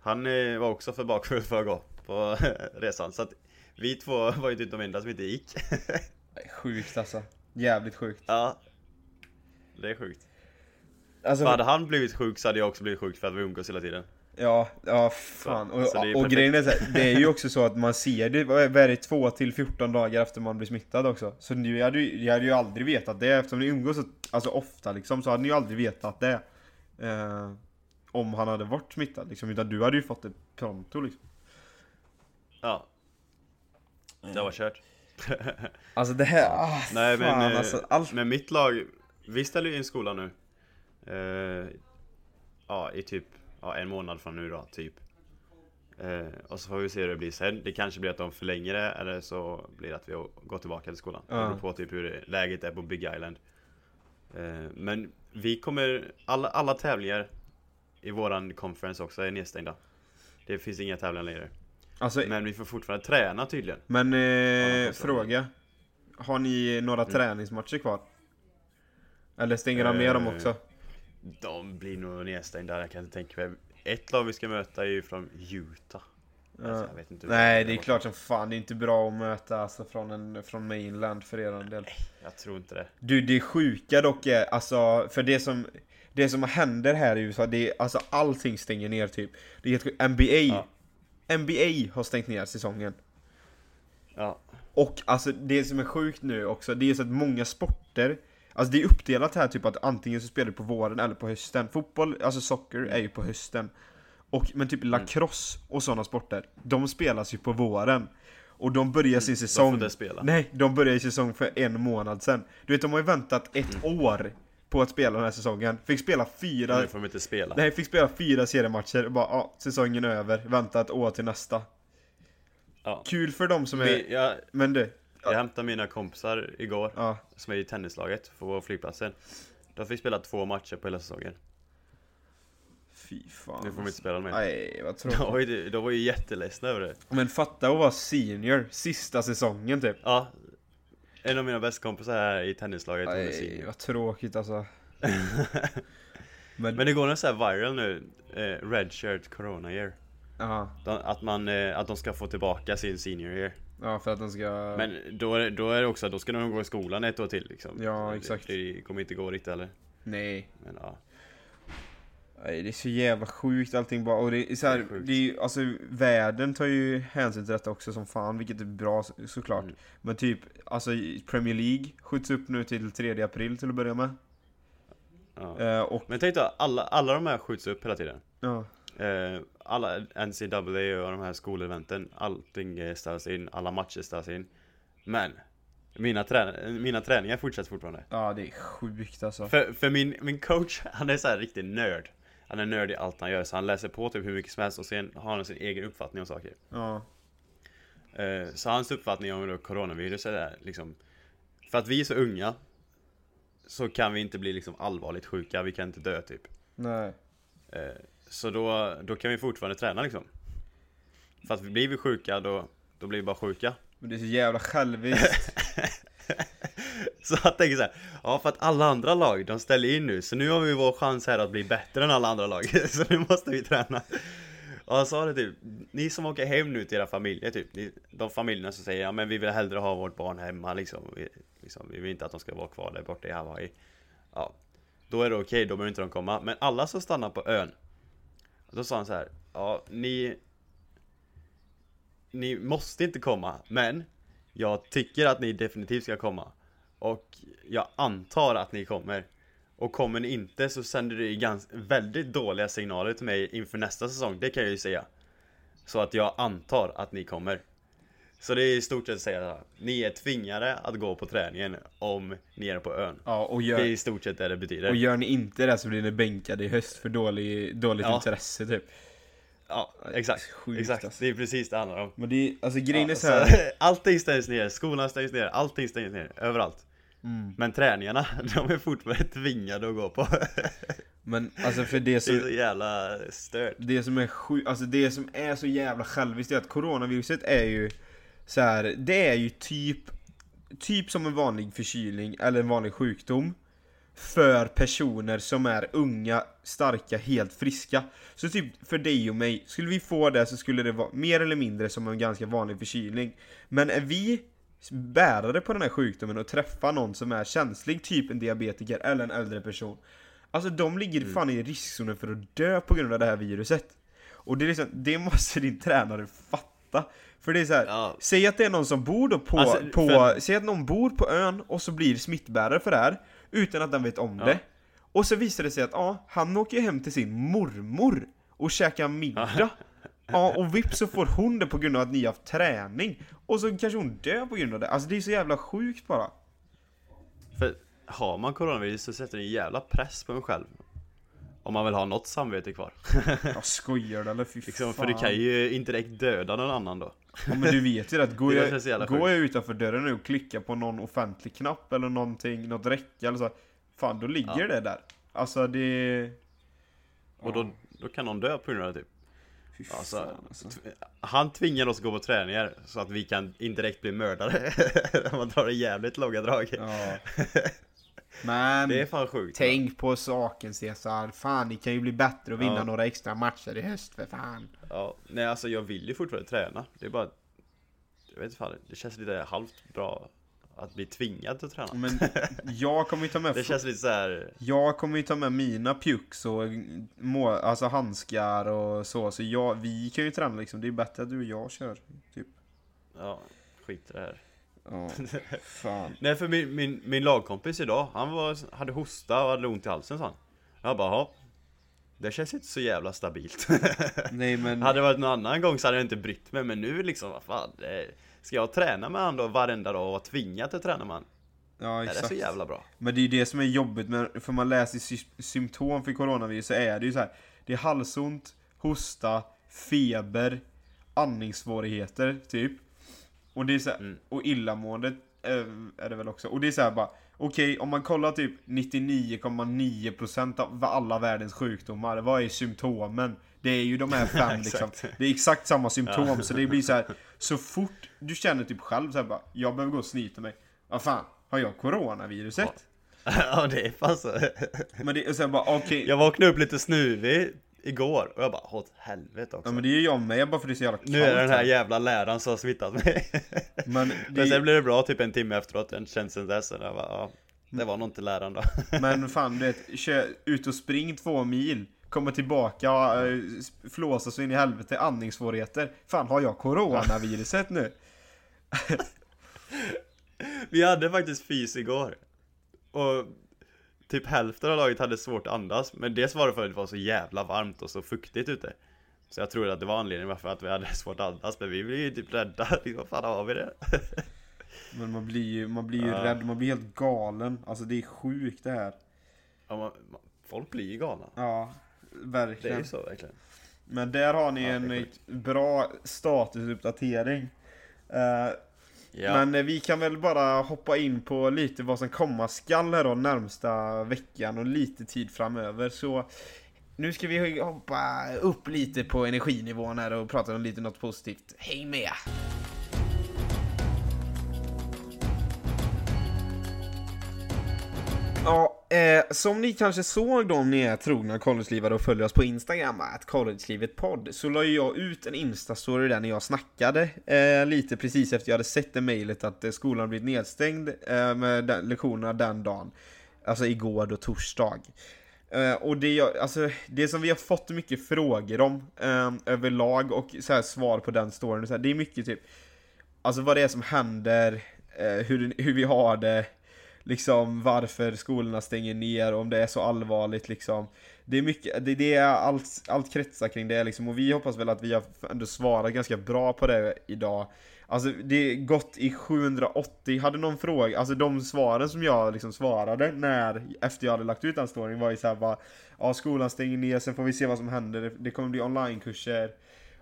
A: Han eh, var också för bakfull för att gå på resan. Så att vi två var ju typ de enda som inte gick.
B: Sjukt alltså. Jävligt sjukt.
A: Ja. Det är sjukt
B: Alltså
A: För hade han blivit sjuk så hade jag också blivit sjuk för att vi umgås hela tiden
B: Ja, ja fan.
A: Så-
B: Och,
A: så det är ju
B: och
A: perfekt.
B: grejen är så här, det är ju också så att man ser det, vad är det, 2 till 14 dagar efter man blir smittad också. Så ni hade ju, jag hade ju aldrig vetat det eftersom ni umgås så, alltså ofta liksom, så hade ni ju aldrig vetat det. Eh, om han hade varit smittad liksom, utan du hade ju fått det pronto liksom.
A: Ja Det var kört
B: Alltså det här, ah,
A: Nej
B: fan
A: men, eh,
B: alltså, allt.
A: men mitt lag Vi ställer ju in skolan nu eh, Ja i typ ja, en månad från nu då typ eh, Och så får vi se hur det blir sen Det kanske blir att de förlänger det eller så blir det att vi går tillbaka till skolan Det
B: Ja.
A: beror på typ hur läget är på Big Island eh, Men vi kommer alla, alla tävlingar I våran conference också är nedstängda Det finns inga tävlingar längre
B: Alltså, men,
A: Men vi får fortfarande träna tydligen
B: eh,
A: Ja,
B: fråga. Har ni några
A: Mm.
B: träningsmatcher kvar? Eller stänger de ner dem
A: Eh,
B: också?
A: De blir nog nedstängda, jag kan inte tänka mig Ett lag vi ska möta är ju från Utah
B: Ja.
A: alltså,
B: Nej, det är
A: var.
B: klart som fan. Det är inte bra att möta alltså, från, en, från mainland för er del.
A: Jag tror inte det
B: Du, det sjuka dock är, alltså, för det som, det som händer här i USA, det är, alltså allting stänger ner typ. Det är helt. NBA,
A: Ja.
B: NBA har stängt ner säsongen.
A: Ja,
B: Och alltså det som är sjukt nu också, det är så att många sporter Alltså det är uppdelat här typ att antingen så spelar du på våren eller på hösten Fotboll, alltså socker, är ju på hösten och, Men typ lacrosse och sådana sporter, de spelas ju på våren Och de börjar sin
A: de
B: säsong Nej, de började i säsong för en månad sedan Du vet, de har ju väntat ett
A: Mm.
B: år på att spela den här säsongen. Fick spela fyra,
A: Nu får de inte spela.
B: nej fick spela fyra seriematcher och bara ja, säsongen är över, vänta ett år till nästa.
A: Ja.
B: Kul för dem som är,
A: Vi, jag,
B: men du,
A: jag hämtade mina kompisar igår,
B: ja,
A: som är i tennislaget, på flygplatsen. De fick spela två matcher på hela säsongen.
B: fy fan.
A: Nu får de inte spela mer.
B: Nej, vad
A: De
B: tråkigt.
A: var ju, de var ju jätteledsna över det.
B: Men fatta att vara senior, sista säsongen typ.
A: Ja. En av mina bästa kompisar här i tennislaget, hon är
B: Nej,
A: senior.
B: vad tråkigt alltså. Men,
A: Men det går något så här viral nu, eh, Redshirt Corona year.
B: ja,
A: De, att, man, eh, att de ska få tillbaka sin senior year.
B: Ja, för att de ska...
A: Men då då är det också, då ska de gå i skolan ett år till liksom.
B: Ja,
A: Så
B: exakt.
A: Det, det kommer inte gå riktigt heller.
B: Nej.
A: Men ja.
B: Nej, det är så jävla sjukt allting bara. Och det är så här,
A: Det är
B: det är alltså världen tar ju hänsyn till detta också som fan, vilket är bra så- såklart.
A: Mm.
B: Men typ, alltså Premier League skjuts upp nu till 3 april till att börja med.
A: ja.
B: Eh, och,
A: Men tänk då, alla, alla de här skjuts upp hela tiden.
B: ja,
A: Eh, alla NCAA och de här skoleventen, allting ställs in, alla matcher ställs in. Men, mina, trä mina träningar fortsätter fortfarande.
B: ja, det är sjukt alltså.
A: För, för min, min coach, han är så här riktig nörd. Han är nörd i allt han gör, så han läser på typ hur mycket som helst och sen har han sin egen uppfattning om saker.
B: Ja,
A: Eh, så hans uppfattning om då coronavirus är liksom För att vi är så unga Så kan vi inte bli liksom allvarligt sjuka, vi kan inte dö typ
B: nej.
A: eh, Så då, då kan vi fortfarande träna liksom. För att blir vi sjuka då, då blir vi bara sjuka.
B: Men det är så jävla själviskt.
A: Så jag tänker så här, ja för att alla andra lag, de ställer in nu. Så nu har vi vår chans här att bli bättre än alla andra lag. Så nu måste vi träna. Och han sa det typ, ni som åker hem nu till era familjer typ ni, De familjerna som säger, ja men vi vill hellre ha vårt barn hemma liksom. Vi, liksom, vi vill inte att de ska vara kvar där borta i Hawaii. Ja Då är det okej, då behöver inte de komma. Men alla som stannar på ön då sa han så här, ja ni Ni måste inte komma, men Jag tycker att ni definitivt ska komma. Och jag antar att ni kommer. Och kommer ni inte så sänder det ganska, väldigt dåliga signaler till mig inför nästa säsong, det kan jag ju säga. Så att jag antar att ni kommer. Så det är i stort sett att säga här, Ni är tvingade att gå på träningen om ni är på ön
B: Ja, och
A: Det är
B: gör,
A: i stort sett det det betyder
B: och gör ni inte det så blir ni bänkade i höst för dålig, dåligt
A: Ja.
B: intresse typ.
A: Ja, exakt,
B: Sjukt,
A: exakt,
B: alltså.
A: det är precis det handlar om
B: Men det är, alltså grejen är
A: Ja,
B: så här.
A: Allting stängs ner, skolan stängs ner, allting stängs ner, överallt
B: Mm.
A: Men träningarna, de är fortfarande tvingade att gå på
B: Men alltså för det
A: Det är
B: så
A: jävla stört
B: Det som är sjukt, alltså det som är så jävla själviskt är att coronaviruset är ju så här, det är ju typ Typ som en vanlig förkylning eller en vanlig sjukdom För personer som är unga, starka, helt friska. Så typ för dig och mig, skulle vi få det så skulle det vara mer eller mindre som en ganska vanlig förkylning. Men är vi bärare på den här sjukdomen och träffar någon som är känslig, typ en diabetiker eller en äldre person Alltså de ligger
A: Mm.
B: fan i riskzonen för att dö på grund av det här viruset. Och det är liksom, det måste din tränare fatta För det är så här,
A: Ja.
B: säg att det är någon som bor då på,
A: Alltså,
B: på
A: för-
B: säg att någon bor på ön och så blir smittbärare för det här Utan att den vet om
A: Ja.
B: det. Och så visar det sig att ja, han åker hem till sin mormor och käkar middag. Ja, och vips så får hon det på grund av att ni har haft träning. Och så kanske hon dör på grund av det. Alltså det är så jävla sjukt bara.
A: För har man coronavirus så sätter det en jävla press på en själv. Om man vill ha något samvete kvar.
B: Jag skojar du eller fy
A: liksom,
B: fan
A: För du kan ju inte direkt döda någon annan då
B: Ja, men du vet ju att går jag, går jag utanför dörren nu och klickar på någon offentlig knapp eller någonting, något räcke eller så Fan då ligger
A: Ja.
B: det där Alltså det...
A: Och då, då kan någon dö på grund av det typ Alltså,
B: alltså.
A: Han tvingar oss att gå på träningar så att vi kan indirekt bli mördare man drar det jävligt långa drag
B: Ja. Men
A: Det är fan sjukt
B: tänk på saken Cesar, fan ni kan ju bli bättre och vinna
A: Ja.
B: några extra matcher i höst för fan.
A: Ja, nej alltså jag vill ju fortfarande träna. Det är bara Jag vet inte fan, det känns lite halvt bra Att bli tvingad att träna.
B: Men jag kommer ju ta med
A: Det känns lite så här.
B: Jag kommer ju ta med mina pjucks och må, alltså handskar och så, så jag, vi kan ju träna liksom, det är bättre att du och jag kör, typ.
A: Ja, skit i det här
B: Ja, fan.
A: Nej för min, min, min lagkompis idag, han var, hade hosta och hade ont i halsen sa han Jag bara, ja Det känns inte så jävla stabilt
B: Nej men,
A: Hade det varit någon annan gång så hade jag inte brytt mig men nu liksom, vad fan det, Ska jag träna med han då varenda dag och vara tvingad att träna med han?
B: Ja,
A: Det är
B: exakt.
A: så jävla bra.
B: Men det är ju det som är jobbigt, med, för man läser sy- symptom för coronavirus så är det ju så här. Det är halsont, hosta, feber, andningssvårigheter, typ. Och det är så här,
A: Mm.
B: och illamående eh, är det väl också. Och det är så här bara, okej om man kollar typ 99,9% av alla världens sjukdomar, vad är symptomen? Det är ju de här fem liksom. Det är exakt samma symptom, så det blir så här. så fort du känner typ själv så här bara, jag behöver gå och snyta mig. Vad fan, har jag coronaviruset?
A: ja, det är fan så.
B: Men det är här bara, okej.
A: Jag vaknade upp lite snuvig igår och jag bara, åt helvete också.
B: Ja men det är ju jag med bara för det är så jävla kallt
A: nu är det den här jävla läraren som har smittat mig.
B: Men,
A: Men
B: det,
A: sen blev det bra typ en timme efteråt, den känslan där så jag bara, ja, det var nog inte läraren då.
B: men fan du vet, kör ut och spring två mil Kommer tillbaka, äh, flåsa så in i helvete, andningssvårigheter Fan har jag coronaviruset nu?
A: Vi hade faktiskt fys igår. Och typ hälften av laget hade svårt att andas. Men det för att det var så jävla varmt och så fuktigt ute. Så jag tror att det var anledningen varför att vi hade svårt att andas. Men vi blev ju typ rädda. Vad fan har vi det?
B: Men man blir ju, man blir ju
A: Ja.
B: rädd, man blir helt galen Alltså det är sjukt det här
A: Ja, man, man, folk blir ju galna.
B: Ja,
A: Det är
B: verkligen
A: så verkligen.
B: Men där har ni
A: Ja,
B: en bra statusuppdatering Eh,
A: Ja.
B: Men eh, vi kan väl bara hoppa in på lite vad som komma skall här då närmsta veckan och lite tid framöver. Så nu ska vi hoppa upp lite på energinivån här och prata om lite något positivt. Häng med! Eh, som ni kanske såg då om ni är trogna collegelivare och följer oss på Instagram, att collegelivet podd, så la ju jag ut en instastory där när jag snackade eh, lite precis efter jag hade sett det mejlet att eh, skolan blivit nedstängd eh, med den, lektionerna den dagen. Alltså igår då, torsdag. Eh, och det, jag, alltså, det som vi har fått mycket frågor om eh, överlag och så här, svar på den storyn, så här, det är mycket typ Alltså vad det är som händer, eh, hur, hur vi har det, liksom varför skolorna stänger ner, om det är så allvarligt liksom. Det är mycket, det, det är allt, allt kretsar kring det liksom och vi hoppas väl att vi har ändå svarat ganska bra på det idag. Alltså det är gått i 780, hade någon fråga, alltså de svaren som jag liksom svarade när, efter jag hade lagt ut den storyn var ju såhär bara Ja skolan stänger ner, sen får vi se vad som händer, det, det kommer bli onlinekurser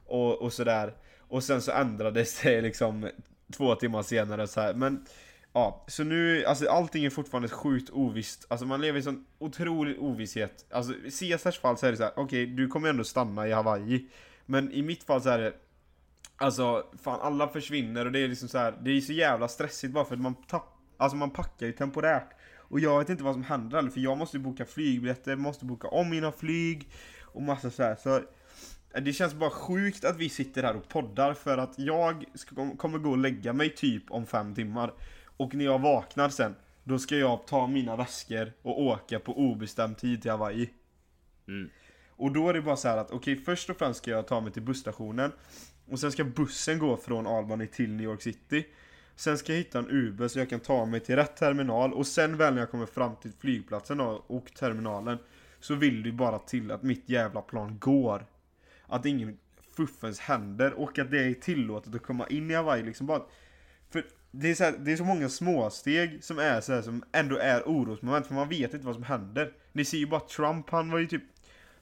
B: och, och sådär. Och sen så ändrades det liksom två timmar senare så här. men Ja, så nu, alltså allting är fortfarande sjukt ovisst. Alltså man lever i sån otrolig ovisshet. Alltså i Caesars fall så är det så här: okej du kommer ändå stanna i Hawaii. Men i mitt fall så är det Alltså, fan alla försvinner och det är liksom så här, det är så jävla stressigt bara för att man tapp, Alltså man packar ju temporärt. Och jag vet inte vad som händer heller, för jag måste ju boka flygbiljetter, måste boka om mina flyg och massa så här. Så det känns bara sjukt att vi sitter här och poddar för att jag ska, kommer gå och lägga mig typ om fem timmar. Och när jag vaknar sen, då ska jag ta mina väskor och åka på obestämd tid till Hawaii.
A: Mm.
B: Och då är det bara så här att okej, först och främst ska jag ta mig till busstationen. Och sen ska bussen gå från Albany till New York City. Sen ska jag hitta en Uber så jag kan ta mig till rätt terminal. Och sen väl när jag kommer fram till flygplatsen och terminalen. Så vill ju bara till att mitt jävla plan går. Att ingen fuffens händer och att det är tillåtet att komma in i Hawaii liksom bara För det är, så här, det är så många småsteg som är så här, som ändå är orosmoment för man vet inte vad som händer. Ni ser ju bara Trump, han var ju typ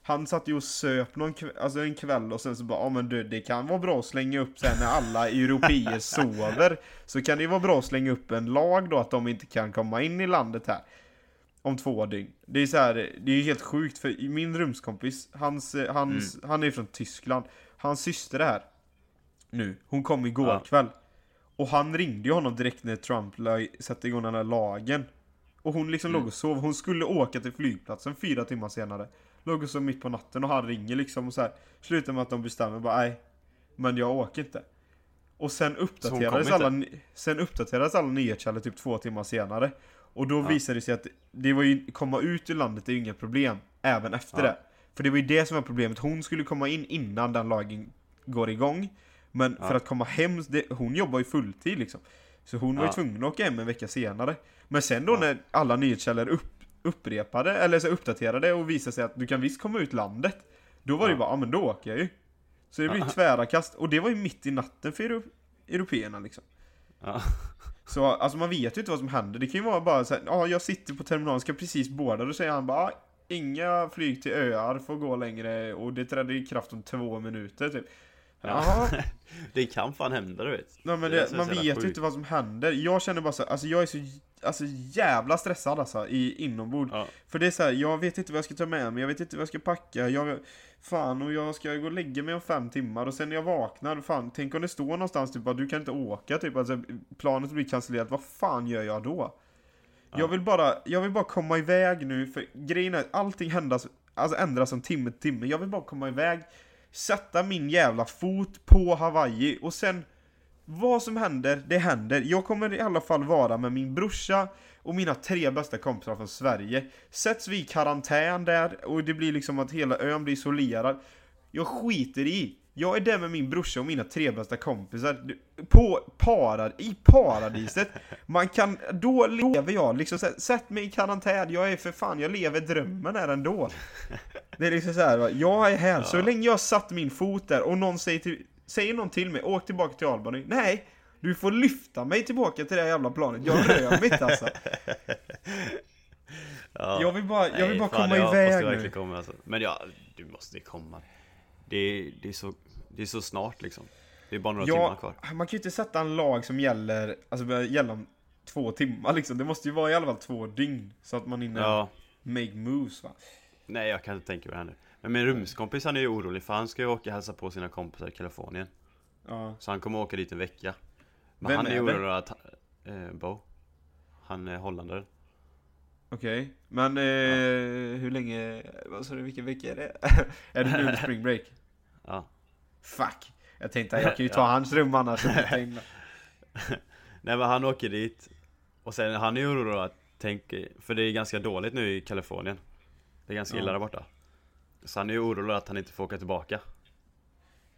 B: han satt ju och söp någon kväll, alltså en kväll och sen så bara, ja men du, det kan vara bra att slänga upp sen när alla europeer sover. Så kan det ju vara bra att slänga upp en lag då att de inte kan komma in i landet här. Om två dygn. Det är så här, det är ju helt sjukt för min rumskompis, hans, hans, han är från Tyskland. Hans syster är här. Nu, hon kom igår
A: Ja.
B: kväll. Och han ringde ju honom direkt när Trump satte igång den här lagen. Och hon liksom
A: Mm.
B: låg och sov. Hon skulle åka till flygplatsen fyra timmar senare. Låg och sov mitt på natten och han ringer liksom och så här. Slutar med att de bestämmer bara nej. Men jag åker inte. Och sen uppdaterades alla, sen uppdaterades alla nyhetskällor typ två timmar senare. Och då
A: Ja.
B: visade det sig att det var ju, komma ut ur landet är ju inga problem. Även efter
A: Ja.
B: det. För det var ju det som var problemet. Hon skulle komma in innan den lagen går igång. Men för
A: Ja.
B: att komma hem, det, hon jobbar ju fulltid liksom. Så hon var ju
A: Ja.
B: tvungen att åka hem en vecka senare. Men sen då
A: Ja.
B: när alla nyhetskällor upp, upprepade, eller så uppdaterade och visade sig att du kan visst komma ut landet. Då var det ju
A: Ja.
B: bara, ja men då åker jag ju. Så det blir
A: Ja.
B: tvära kast. Och det var ju mitt i natten för euro, européerna liksom.
A: Ja.
B: Så alltså man vet ju inte vad som händer. Det kan ju vara bara så här, ja jag sitter på terminalen, ska precis båda. Då säger han bara, "Ah, inga flyg till öar får gå längre och det träder i kraft om två minuter typ. Jaha.
A: det kan fan hända du vet.
B: Nej men
A: Det
B: det, man vet ju inte vad som händer. Jag känner bara så alltså jag är så alltså, jävla stressad alltså i inombords.
A: Ja.
B: För det är så här, jag vet inte vad jag ska ta med mig, jag vet inte vad jag ska packa. Jag, fan, och jag ska gå och lägga mig om fem timmar och sen när jag vaknar, fan, tänk om det står någonstans typ att du kan inte åka, typ alltså planet blir cancellerat, vad fan gör jag då? Jag vill bara, jag vill bara komma iväg nu, för grejen är att allting händer, alltså ändras som timme till timme. Jag vill bara komma iväg, sätta min jävla fot på Hawaii och sen vad som händer, det händer. Jag kommer i alla fall vara med min brorsa och mina tre bästa kompisar från Sverige. Sätts vi i karantän där och det blir liksom att hela ön blir isolerad. Jag skiter i. Jag är där med min brorsa och mina tre bästa kompisar. På parad, i paradiset. Man kan, då lever jag liksom så här, sätt mig i karantän. Jag är för fan, jag lever drömmen här ändå. Det är liksom så här, jag är här. Så länge jag satt min fot där och någon säger till, säger någon till mig, åk tillbaka till Albany. Nej, du får lyfta mig tillbaka till det här jävla planet. Jag rör mig inte alltså.
A: Ja.
B: Jag vill bara, jag vill
A: Nej,
B: bara
A: fan,
B: komma
A: jag
B: iväg
A: du
B: nu.
A: kommer alltså. Men ja, du måste komma. Det är, det är så, det är så snart liksom. Det är bara några timmar
B: Ja,
A: kvar.
B: man kan ju inte sätta en lag som gäller, alltså börjar gälla om två timmar liksom. Det måste ju vara i alla fall två dygn. Så att man hinner
A: Ja,
B: make moves va.
A: nej jag kan inte tänka mig det här nu. Men min rumskompis han är ju orolig för han ska ju åka och hälsa på sina kompisar i Kalifornien.
B: Ja.
A: Så han kommer åka dit en vecka. Men
B: Vem
A: han är
B: är
A: orolig att, eh, Bo. Han är holländare.
B: Okej, men eh, hur länge, vad sa du, vilken vecka är det? är det nu spring break?
A: Ja.
B: Fuck! Jag tänkte jag kan ju ta
A: Ja.
B: hans rum annars.
A: Nej men han åker dit. Och sen han är ju orolig att tänk, för det är ganska dåligt nu i Kalifornien. Det är ganska
B: Ja.
A: illa där borta. Så han är ju orolig att han inte får åka tillbaka.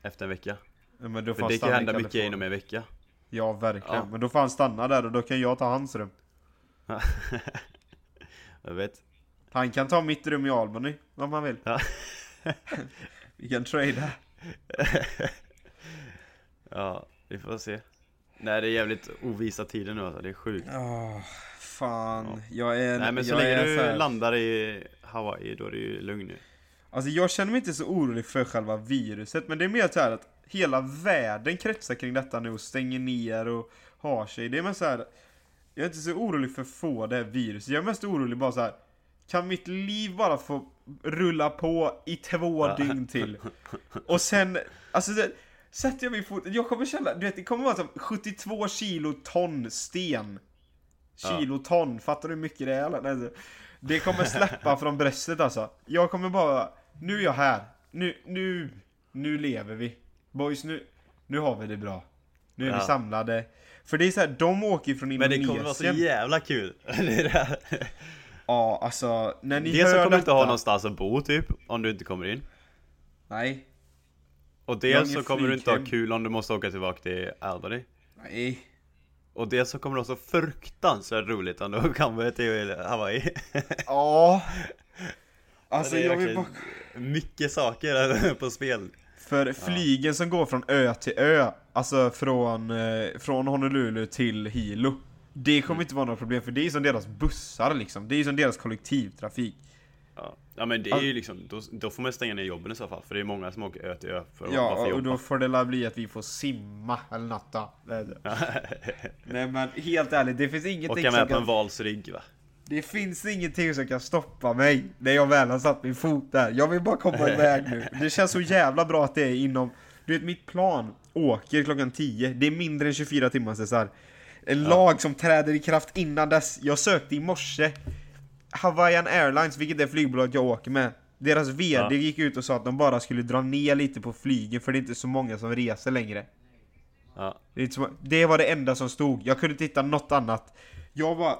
A: Efter en vecka.
B: Men då får
A: För det kan hända mycket inom en vecka.
B: Ja, verkligen.
A: Ja.
B: Men då får han stanna där och då kan jag ta hans rum.
A: jag vet.
B: Han kan ta mitt rum i Albany, om han vill.
A: Ja.
B: Vi kan trada.
A: Ja, vi får se. Nej det är jävligt ovisa tider nu alltså, det är sjukt.
B: Åh, fan. Jag är...
A: Nej men så länge du
B: här-
A: landar i Hawaii då är det ju lugn nu.
B: Alltså jag känner mig inte så orolig för själva viruset, men det är mer så här att hela världen kretsar kring detta nu och stänger ner och har sig. Det är mer så här. Jag är inte så orolig för att få det här viruset. Jag är mest orolig bara så här. Kan mitt liv bara få rulla på i två
A: Ja.
B: dygn till? Och sen, alltså det, sätter jag min fot, jag kommer känna, du vet det kommer vara som 72 kilo ton sten.
A: Ja.
B: Kilo ton, fattar du hur mycket det är eller? Nej, det- kommer släppa från bröstet alltså. Jag kommer bara, nu är jag här. Nu, nu, nu lever vi. Boys, nu, nu har vi det bra. Nu är vi
A: Ja.
B: samlade. För det är så här, de åker från
A: Men
B: Indonesien.
A: det kommer vara så jävla kul! det det.
B: Ja, alltså, när ni
A: Dels så
B: hör
A: kommer du inte ha
B: detta-
A: någonstans att bo typ, om du inte kommer in.
B: Nej.
A: Och dels så kommer du inte ha kul om du måste åka tillbaka till Albany.
B: Nej.
A: Och dels så kommer det vara så fruktansvärt roligt om du kommer till Hawaii.
B: Ja. Alltså jag vill bara...
A: Mycket saker på spel.
B: För flygen som går från ö till ö, alltså från, eh, från Honolulu till Hilo. Det kommer inte vara några problem för det är som deras bussar liksom. Det är som deras kollektivtrafik.
A: Ja, ja men det är ju liksom, då, då får man stänga ner jobben i så fall. För det är många som åker ö till ö för att
B: Ja, och
A: jobba.
B: då får det la bli att vi får simma eller något då. Det är det. Nej men helt ärligt, det finns ingenting
A: Åka
B: som
A: med på en
B: kan...
A: valsrygg va?
B: Det finns ingenting som kan stoppa mig när jag väl har satt min fot där. Jag vill bara komma iväg nu. Det känns så jävla bra att det är inom... Du vet, mitt plan åker klockan 10. Det är mindre än 24 timmar Cesar. En lag som träder i kraft innan dess. Jag sökte i morse. Hawaiian Airlines, vilket är flygbolaget jag åker med. Deras VD
A: Ja.
B: gick ut och sa att de bara skulle dra ner lite på flygen för det är inte så många som reser längre.
A: Ja.
B: Det, så, det var det enda som stod. Jag kunde inte hitta något annat. Jag bara,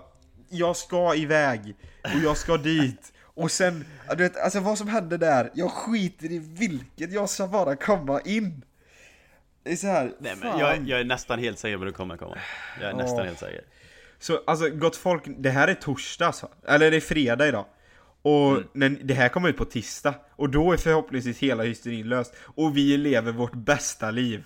B: jag ska iväg och jag ska dit. Och sen, du vet, alltså vad som hände där, jag skiter i vilket, jag ska bara komma in. Det är så här,
A: Nej men jag, jag är nästan helt säker på att du kommer komma. Jag är nästan
B: Åh.
A: helt säker.
B: Så alltså gott folk, det här är torsdag alltså. Eller det är fredag idag. Och
A: Mm.
B: när, det här kommer ut på tisdag. Och då är förhoppningsvis hela hysterin löst. Och vi lever vårt bästa liv.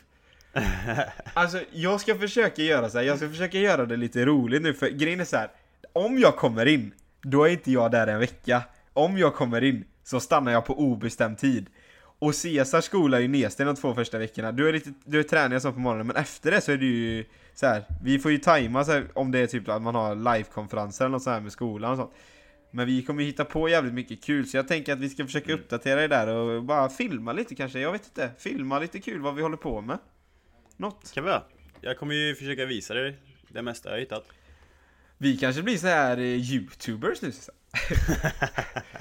B: Alltså jag ska försöka göra så här. jag ska försöka göra det lite roligt nu för grejen är så här. Om jag kommer in, då är inte jag där en vecka. Om jag kommer in, så stannar jag på obestämd tid. Och Caesars skola är ju nedstängd de två första veckorna. Du är lite, du är träning så på morgonen, men efter det så är det ju så här. Vi får ju tajma så här, om det är typ att man har livekonferenser eller något så här med skolan och sånt. Men vi kommer ju hitta på jävligt mycket kul, så jag tänker att vi ska försöka
A: Mm.
B: uppdatera det där och bara filma lite kanske, jag vet inte. Filma lite kul vad vi håller på med. Något.
A: Kan vi göra? Jag kommer ju försöka visa dig det mesta jag hittat.
B: Vi kanske blir så här eh, youtubers nu.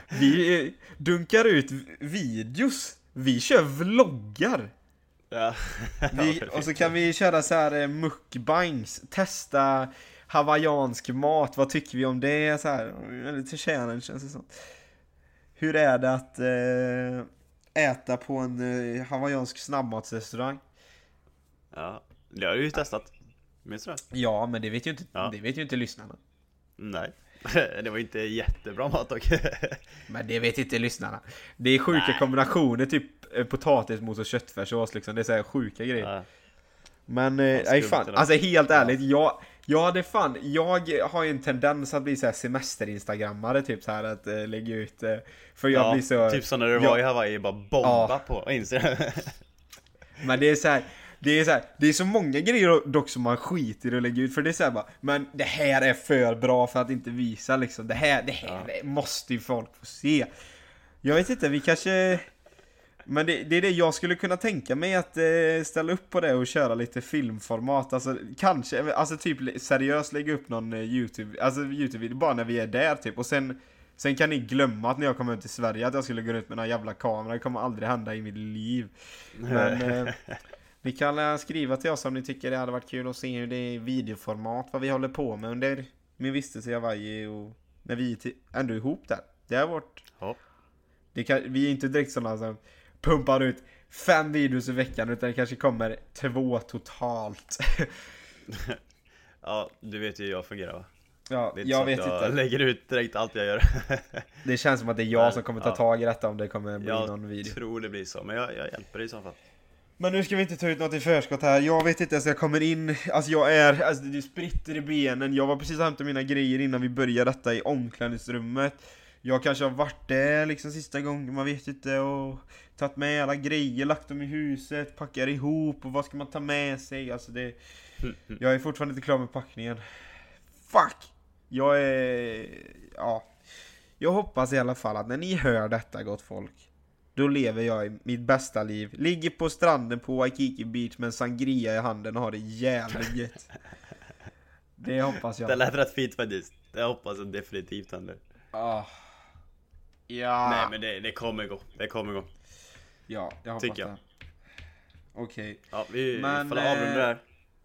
B: Vi eh, dunkar ut videos. Vi kör vloggar.
A: Ja.
B: Vi, och så kan vi köra så här eh, mukbangs, testa hawaiiansk mat, vad tycker vi om det? Så här, lite challenge och sånt. Hur är det att eh, äta på en eh, hawaiiansk snabbmatsrestaurang?
A: Ja, det har du ju testat. Minns du det?
B: Ja, men det vet ju inte,
A: Ja.
B: det vet ju inte lyssnarna.
A: Nej. Det var inte jättebra mat dock.
B: Men det vet inte lyssnarna. Det är sjuka
A: Nej.
B: kombinationer, typ eh, potatismos och köttfärssås liksom. Det är så här sjuka grejer.
A: Ja.
B: Men, eh, nej
A: skumt
B: fan, alltså helt ärligt, jag, jag hade fan, jag har ju en tendens att bli så här semester-instagrammare typ så här att eh, lägga ut, eh, för jag
A: ja,
B: blir så,
A: Typ som när du
B: jag-
A: var i Hawaii, bara bomba på Instagram.
B: men det är så här, det är så här, det är så många grejer dock som man skiter i att lägga ut för det är så här bara, men det här är för bra för att inte visa liksom, det här, det här det måste ju folk få se. Jag vet inte, vi kanske men det, det är det jag skulle kunna tänka mig att eh, ställa upp på det och köra lite filmformat, alltså kanske, alltså typ seriöst lägga upp någon eh, youtube, alltså youtube-video bara när vi är där typ. Och sen Sen kan ni glömma att när jag kommer ut till Sverige att jag skulle gå ut med någon jävla kamera, det kommer aldrig hända i mitt liv. Men eh, ni kan eh, skriva till oss om ni tycker det hade varit kul att se hur det är i videoformat, vad vi håller på med under min vistelse i Hawaii och när vi är ändå är ihop där. Det har varit
A: Ja.
B: det kan, vi är inte direkt sådana som pumpar ut fem videos i veckan utan det kanske kommer två totalt.
A: Ja, du vet ju hur jag fungerar va?
B: ja,
A: Det är inte
B: jag
A: så
B: vet
A: att jag
B: inte.
A: lägger ut direkt allt jag gör.
B: Det känns som att det är jag
A: Men,
B: som kommer ta
A: ja.
B: tag i detta om det kommer bli någon
A: Jag
B: video.
A: tror det blir så, men jag, jag hjälper dig i så fall.
B: Men nu ska vi inte ta ut något i förskott här. Jag vet inte ens jag kommer in. Alltså jag är, alltså det spritter i benen. Jag var precis och hämtade mina grejer innan vi började detta i omklädningsrummet. Jag kanske har varit där liksom sista gången, man vet inte. Och tagit med alla grejer, lagt dem i huset, packar ihop och vad ska man ta med sig? Alltså det... Jag är fortfarande inte klar med packningen. Fuck! Jag är... Ja. Jag hoppas i alla fall att när ni hör detta gott folk då lever jag i mitt bästa liv. Ligger på stranden på Waikiki Beach med en sangria i handen och har det jävligt gött. Det hoppas jag.
A: Det lät rätt fint faktiskt. Det hoppas jag definitivt händer.
B: Ah. Ja.
A: Nej men det, det kommer gå. Det kommer gå.
B: Ja, jag hoppas
A: Tycker jag.
B: det. Okej.
A: Ja, vi
B: Men,
A: får avrunda
B: eh,
A: det här.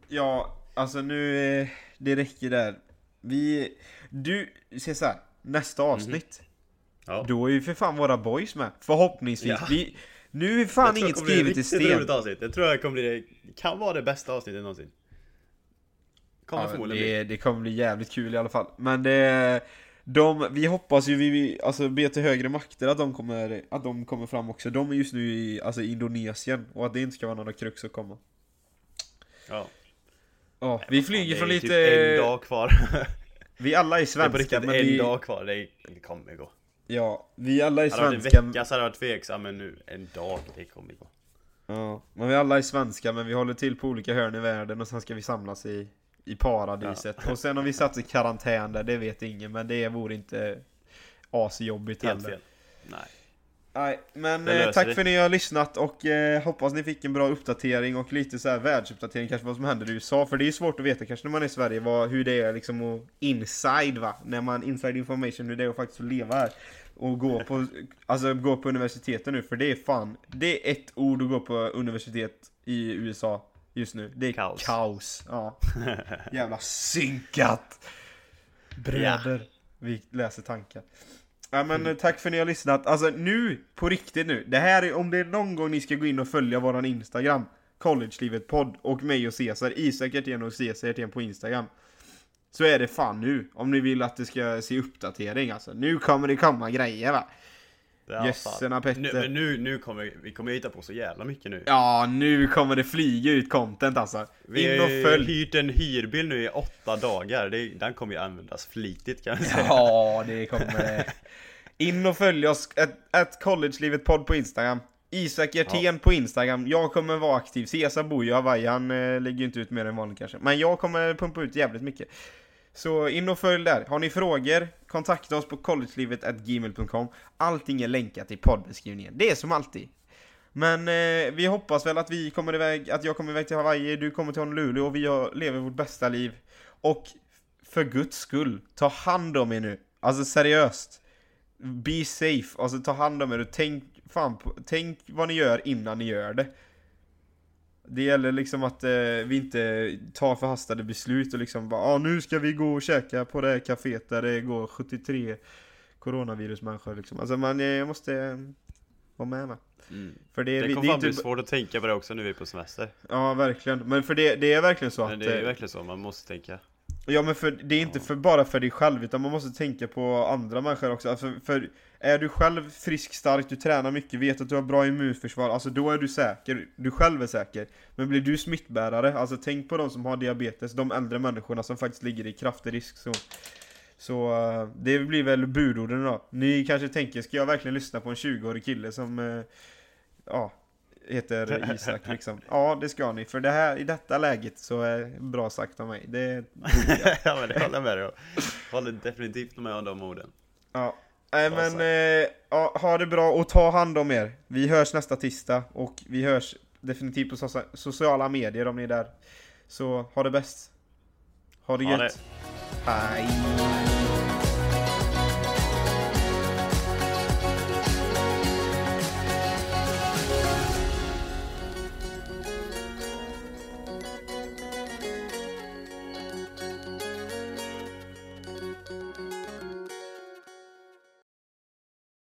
B: Ja, alltså nu, eh, det räcker där. Vi, du, se så här. nästa avsnitt.
A: Mhm. Ja.
B: Då är ju för fan våra boys med. Förhoppningsvis.
A: Ja.
B: Vi, nu är fan
A: tror
B: inget
A: det
B: skrivet i sten.
A: roligt avsnitt. Jag tror det kommer bli det, kan vara det bästa avsnittet någonsin. Kommer
B: Ja, det, det kommer bli jävligt kul i alla fall. Men det, de, vi hoppas ju, vi, vi alltså be till högre makter att de kommer, att de kommer fram också. De är just nu i, alltså, Indonesien och att det inte ska vara några krux att komma.
A: Ja.
B: Ja, vi flyger
A: det
B: från
A: är
B: lite,
A: Typ en dag kvar.
B: vi alla är
A: det är på
B: svenska
A: riktigt
B: men
A: en
B: vi,
A: dag kvar. Det, det kommer gå.
B: Ja, vi alla är
A: Hade det varit en
B: svenska.
A: vecka så hade jag varit tveksam men nu en dag, det kommer gå.
B: Ja, men vi alla är svenska men vi håller till på olika hörn i världen och sen ska vi samlas i, i paradiset. Och sen om vi satt i karantän där, det vet ingen men det vore inte asjobbigt
A: Helt
B: heller.
A: fel. Nej.
B: Nej, men
A: Det
B: eh, tack
A: vi.
B: för att ni har lyssnat och eh, hoppas ni fick en bra uppdatering och lite så här världsuppdatering kanske vad som händer i USA för det är ju svårt att veta kanske när man är i Sverige vad, hur det är liksom att inside va, när man inside information hur det är att faktiskt leva här och gå på, alltså gå på universiteten nu för det är fan, det är ett ord att gå på universitet i USA just nu, det är
A: Kaos.
B: kaos. Ja. Jävla synkat! Bröder, vi läser tankar. Ja men mm. tack för att ni har lyssnat. Alltså nu, på riktigt nu. Det här är, om det är någon gång ni ska gå in och följa våran Instagram, Collegelivet podd och mig och Cesar, Isak Hjertén och Cesar Hjertén på Instagram. Så är det fan nu, om ni vill att det ska se uppdatering alltså. Nu kommer det komma grejer va.
A: Ja,
B: Jössena
A: fan. Nu,
B: Petter.
A: men nu, nu kommer vi kommer hitta på så jävla mycket nu.
B: Ja, nu kommer det flyga ut content alltså.
A: Vi
B: In
A: har
B: och följ.
A: hyrt en hyrbil nu i åtta dagar. Det, den kommer ju användas flitigt kan jag säga.
B: Ja, det kommer det. In och följ oss, ett, ett collegelivet podd på Instagram. Isak Hjertén på Instagram. Jag kommer vara aktiv. Cesar bor ju i Hawaii, han eh, lägger ju inte ut mer än vanligt kanske. Men jag kommer pumpa ut jävligt mycket. Så in och följ där. Har ni frågor, kontakta oss på collegelivet.gmail.com. Allting är länkat i poddbeskrivningen. Det är som alltid. Men eh, vi hoppas väl att vi kommer iväg, att jag kommer iväg till Hawaii, du kommer till Honolulu och vi har- lever vårt bästa liv. Och för guds skull, ta hand om er nu. Alltså seriöst. Be safe, alltså ta hand om er och tänk, fan tänk vad ni gör innan ni gör det. Det gäller liksom att eh, vi inte tar förhastade beslut och liksom bara ah, nu ska vi gå och käka på det här kaféet där det går 73 coronavirusmänniskor liksom. Alltså man eh, måste eh, vara med va.
A: Mm.
B: För det,
A: Det
B: det,
A: kommer fan bli svårt att tänka på det också nu vi är på semester.
B: Ja verkligen, men för det, det är verkligen så
A: Men
B: att
A: det är
B: eh,
A: verkligen så, man måste tänka.
B: Ja men för, det är inte för, bara för dig själv utan man måste tänka på andra människor också. Alltså, för är du själv frisk, stark, du tränar mycket, vet att du har bra immunförsvar, alltså då är du säker. Du själv är säker. Men blir du smittbärare, alltså tänk på de som har diabetes, de äldre människorna som faktiskt ligger i kraftig riskzon. Så eh, det blir väl budorden då. Ni kanske tänker, ska jag verkligen lyssna på en 20-årig kille som, eh, ja, heter Isak liksom? Ja, det ska ni. För det här, i detta läget så är bra sagt av mig. Det
A: ja men det håller jag med dig om. Håller definitivt med om de orden.
B: Ja, nej men eh, ha det bra och ta hand om er. Vi hörs nästa tisdag och vi hörs definitivt på socia- sociala medier om ni är där. Så ha det bäst. Ha det
A: Ha
B: gött. Hej.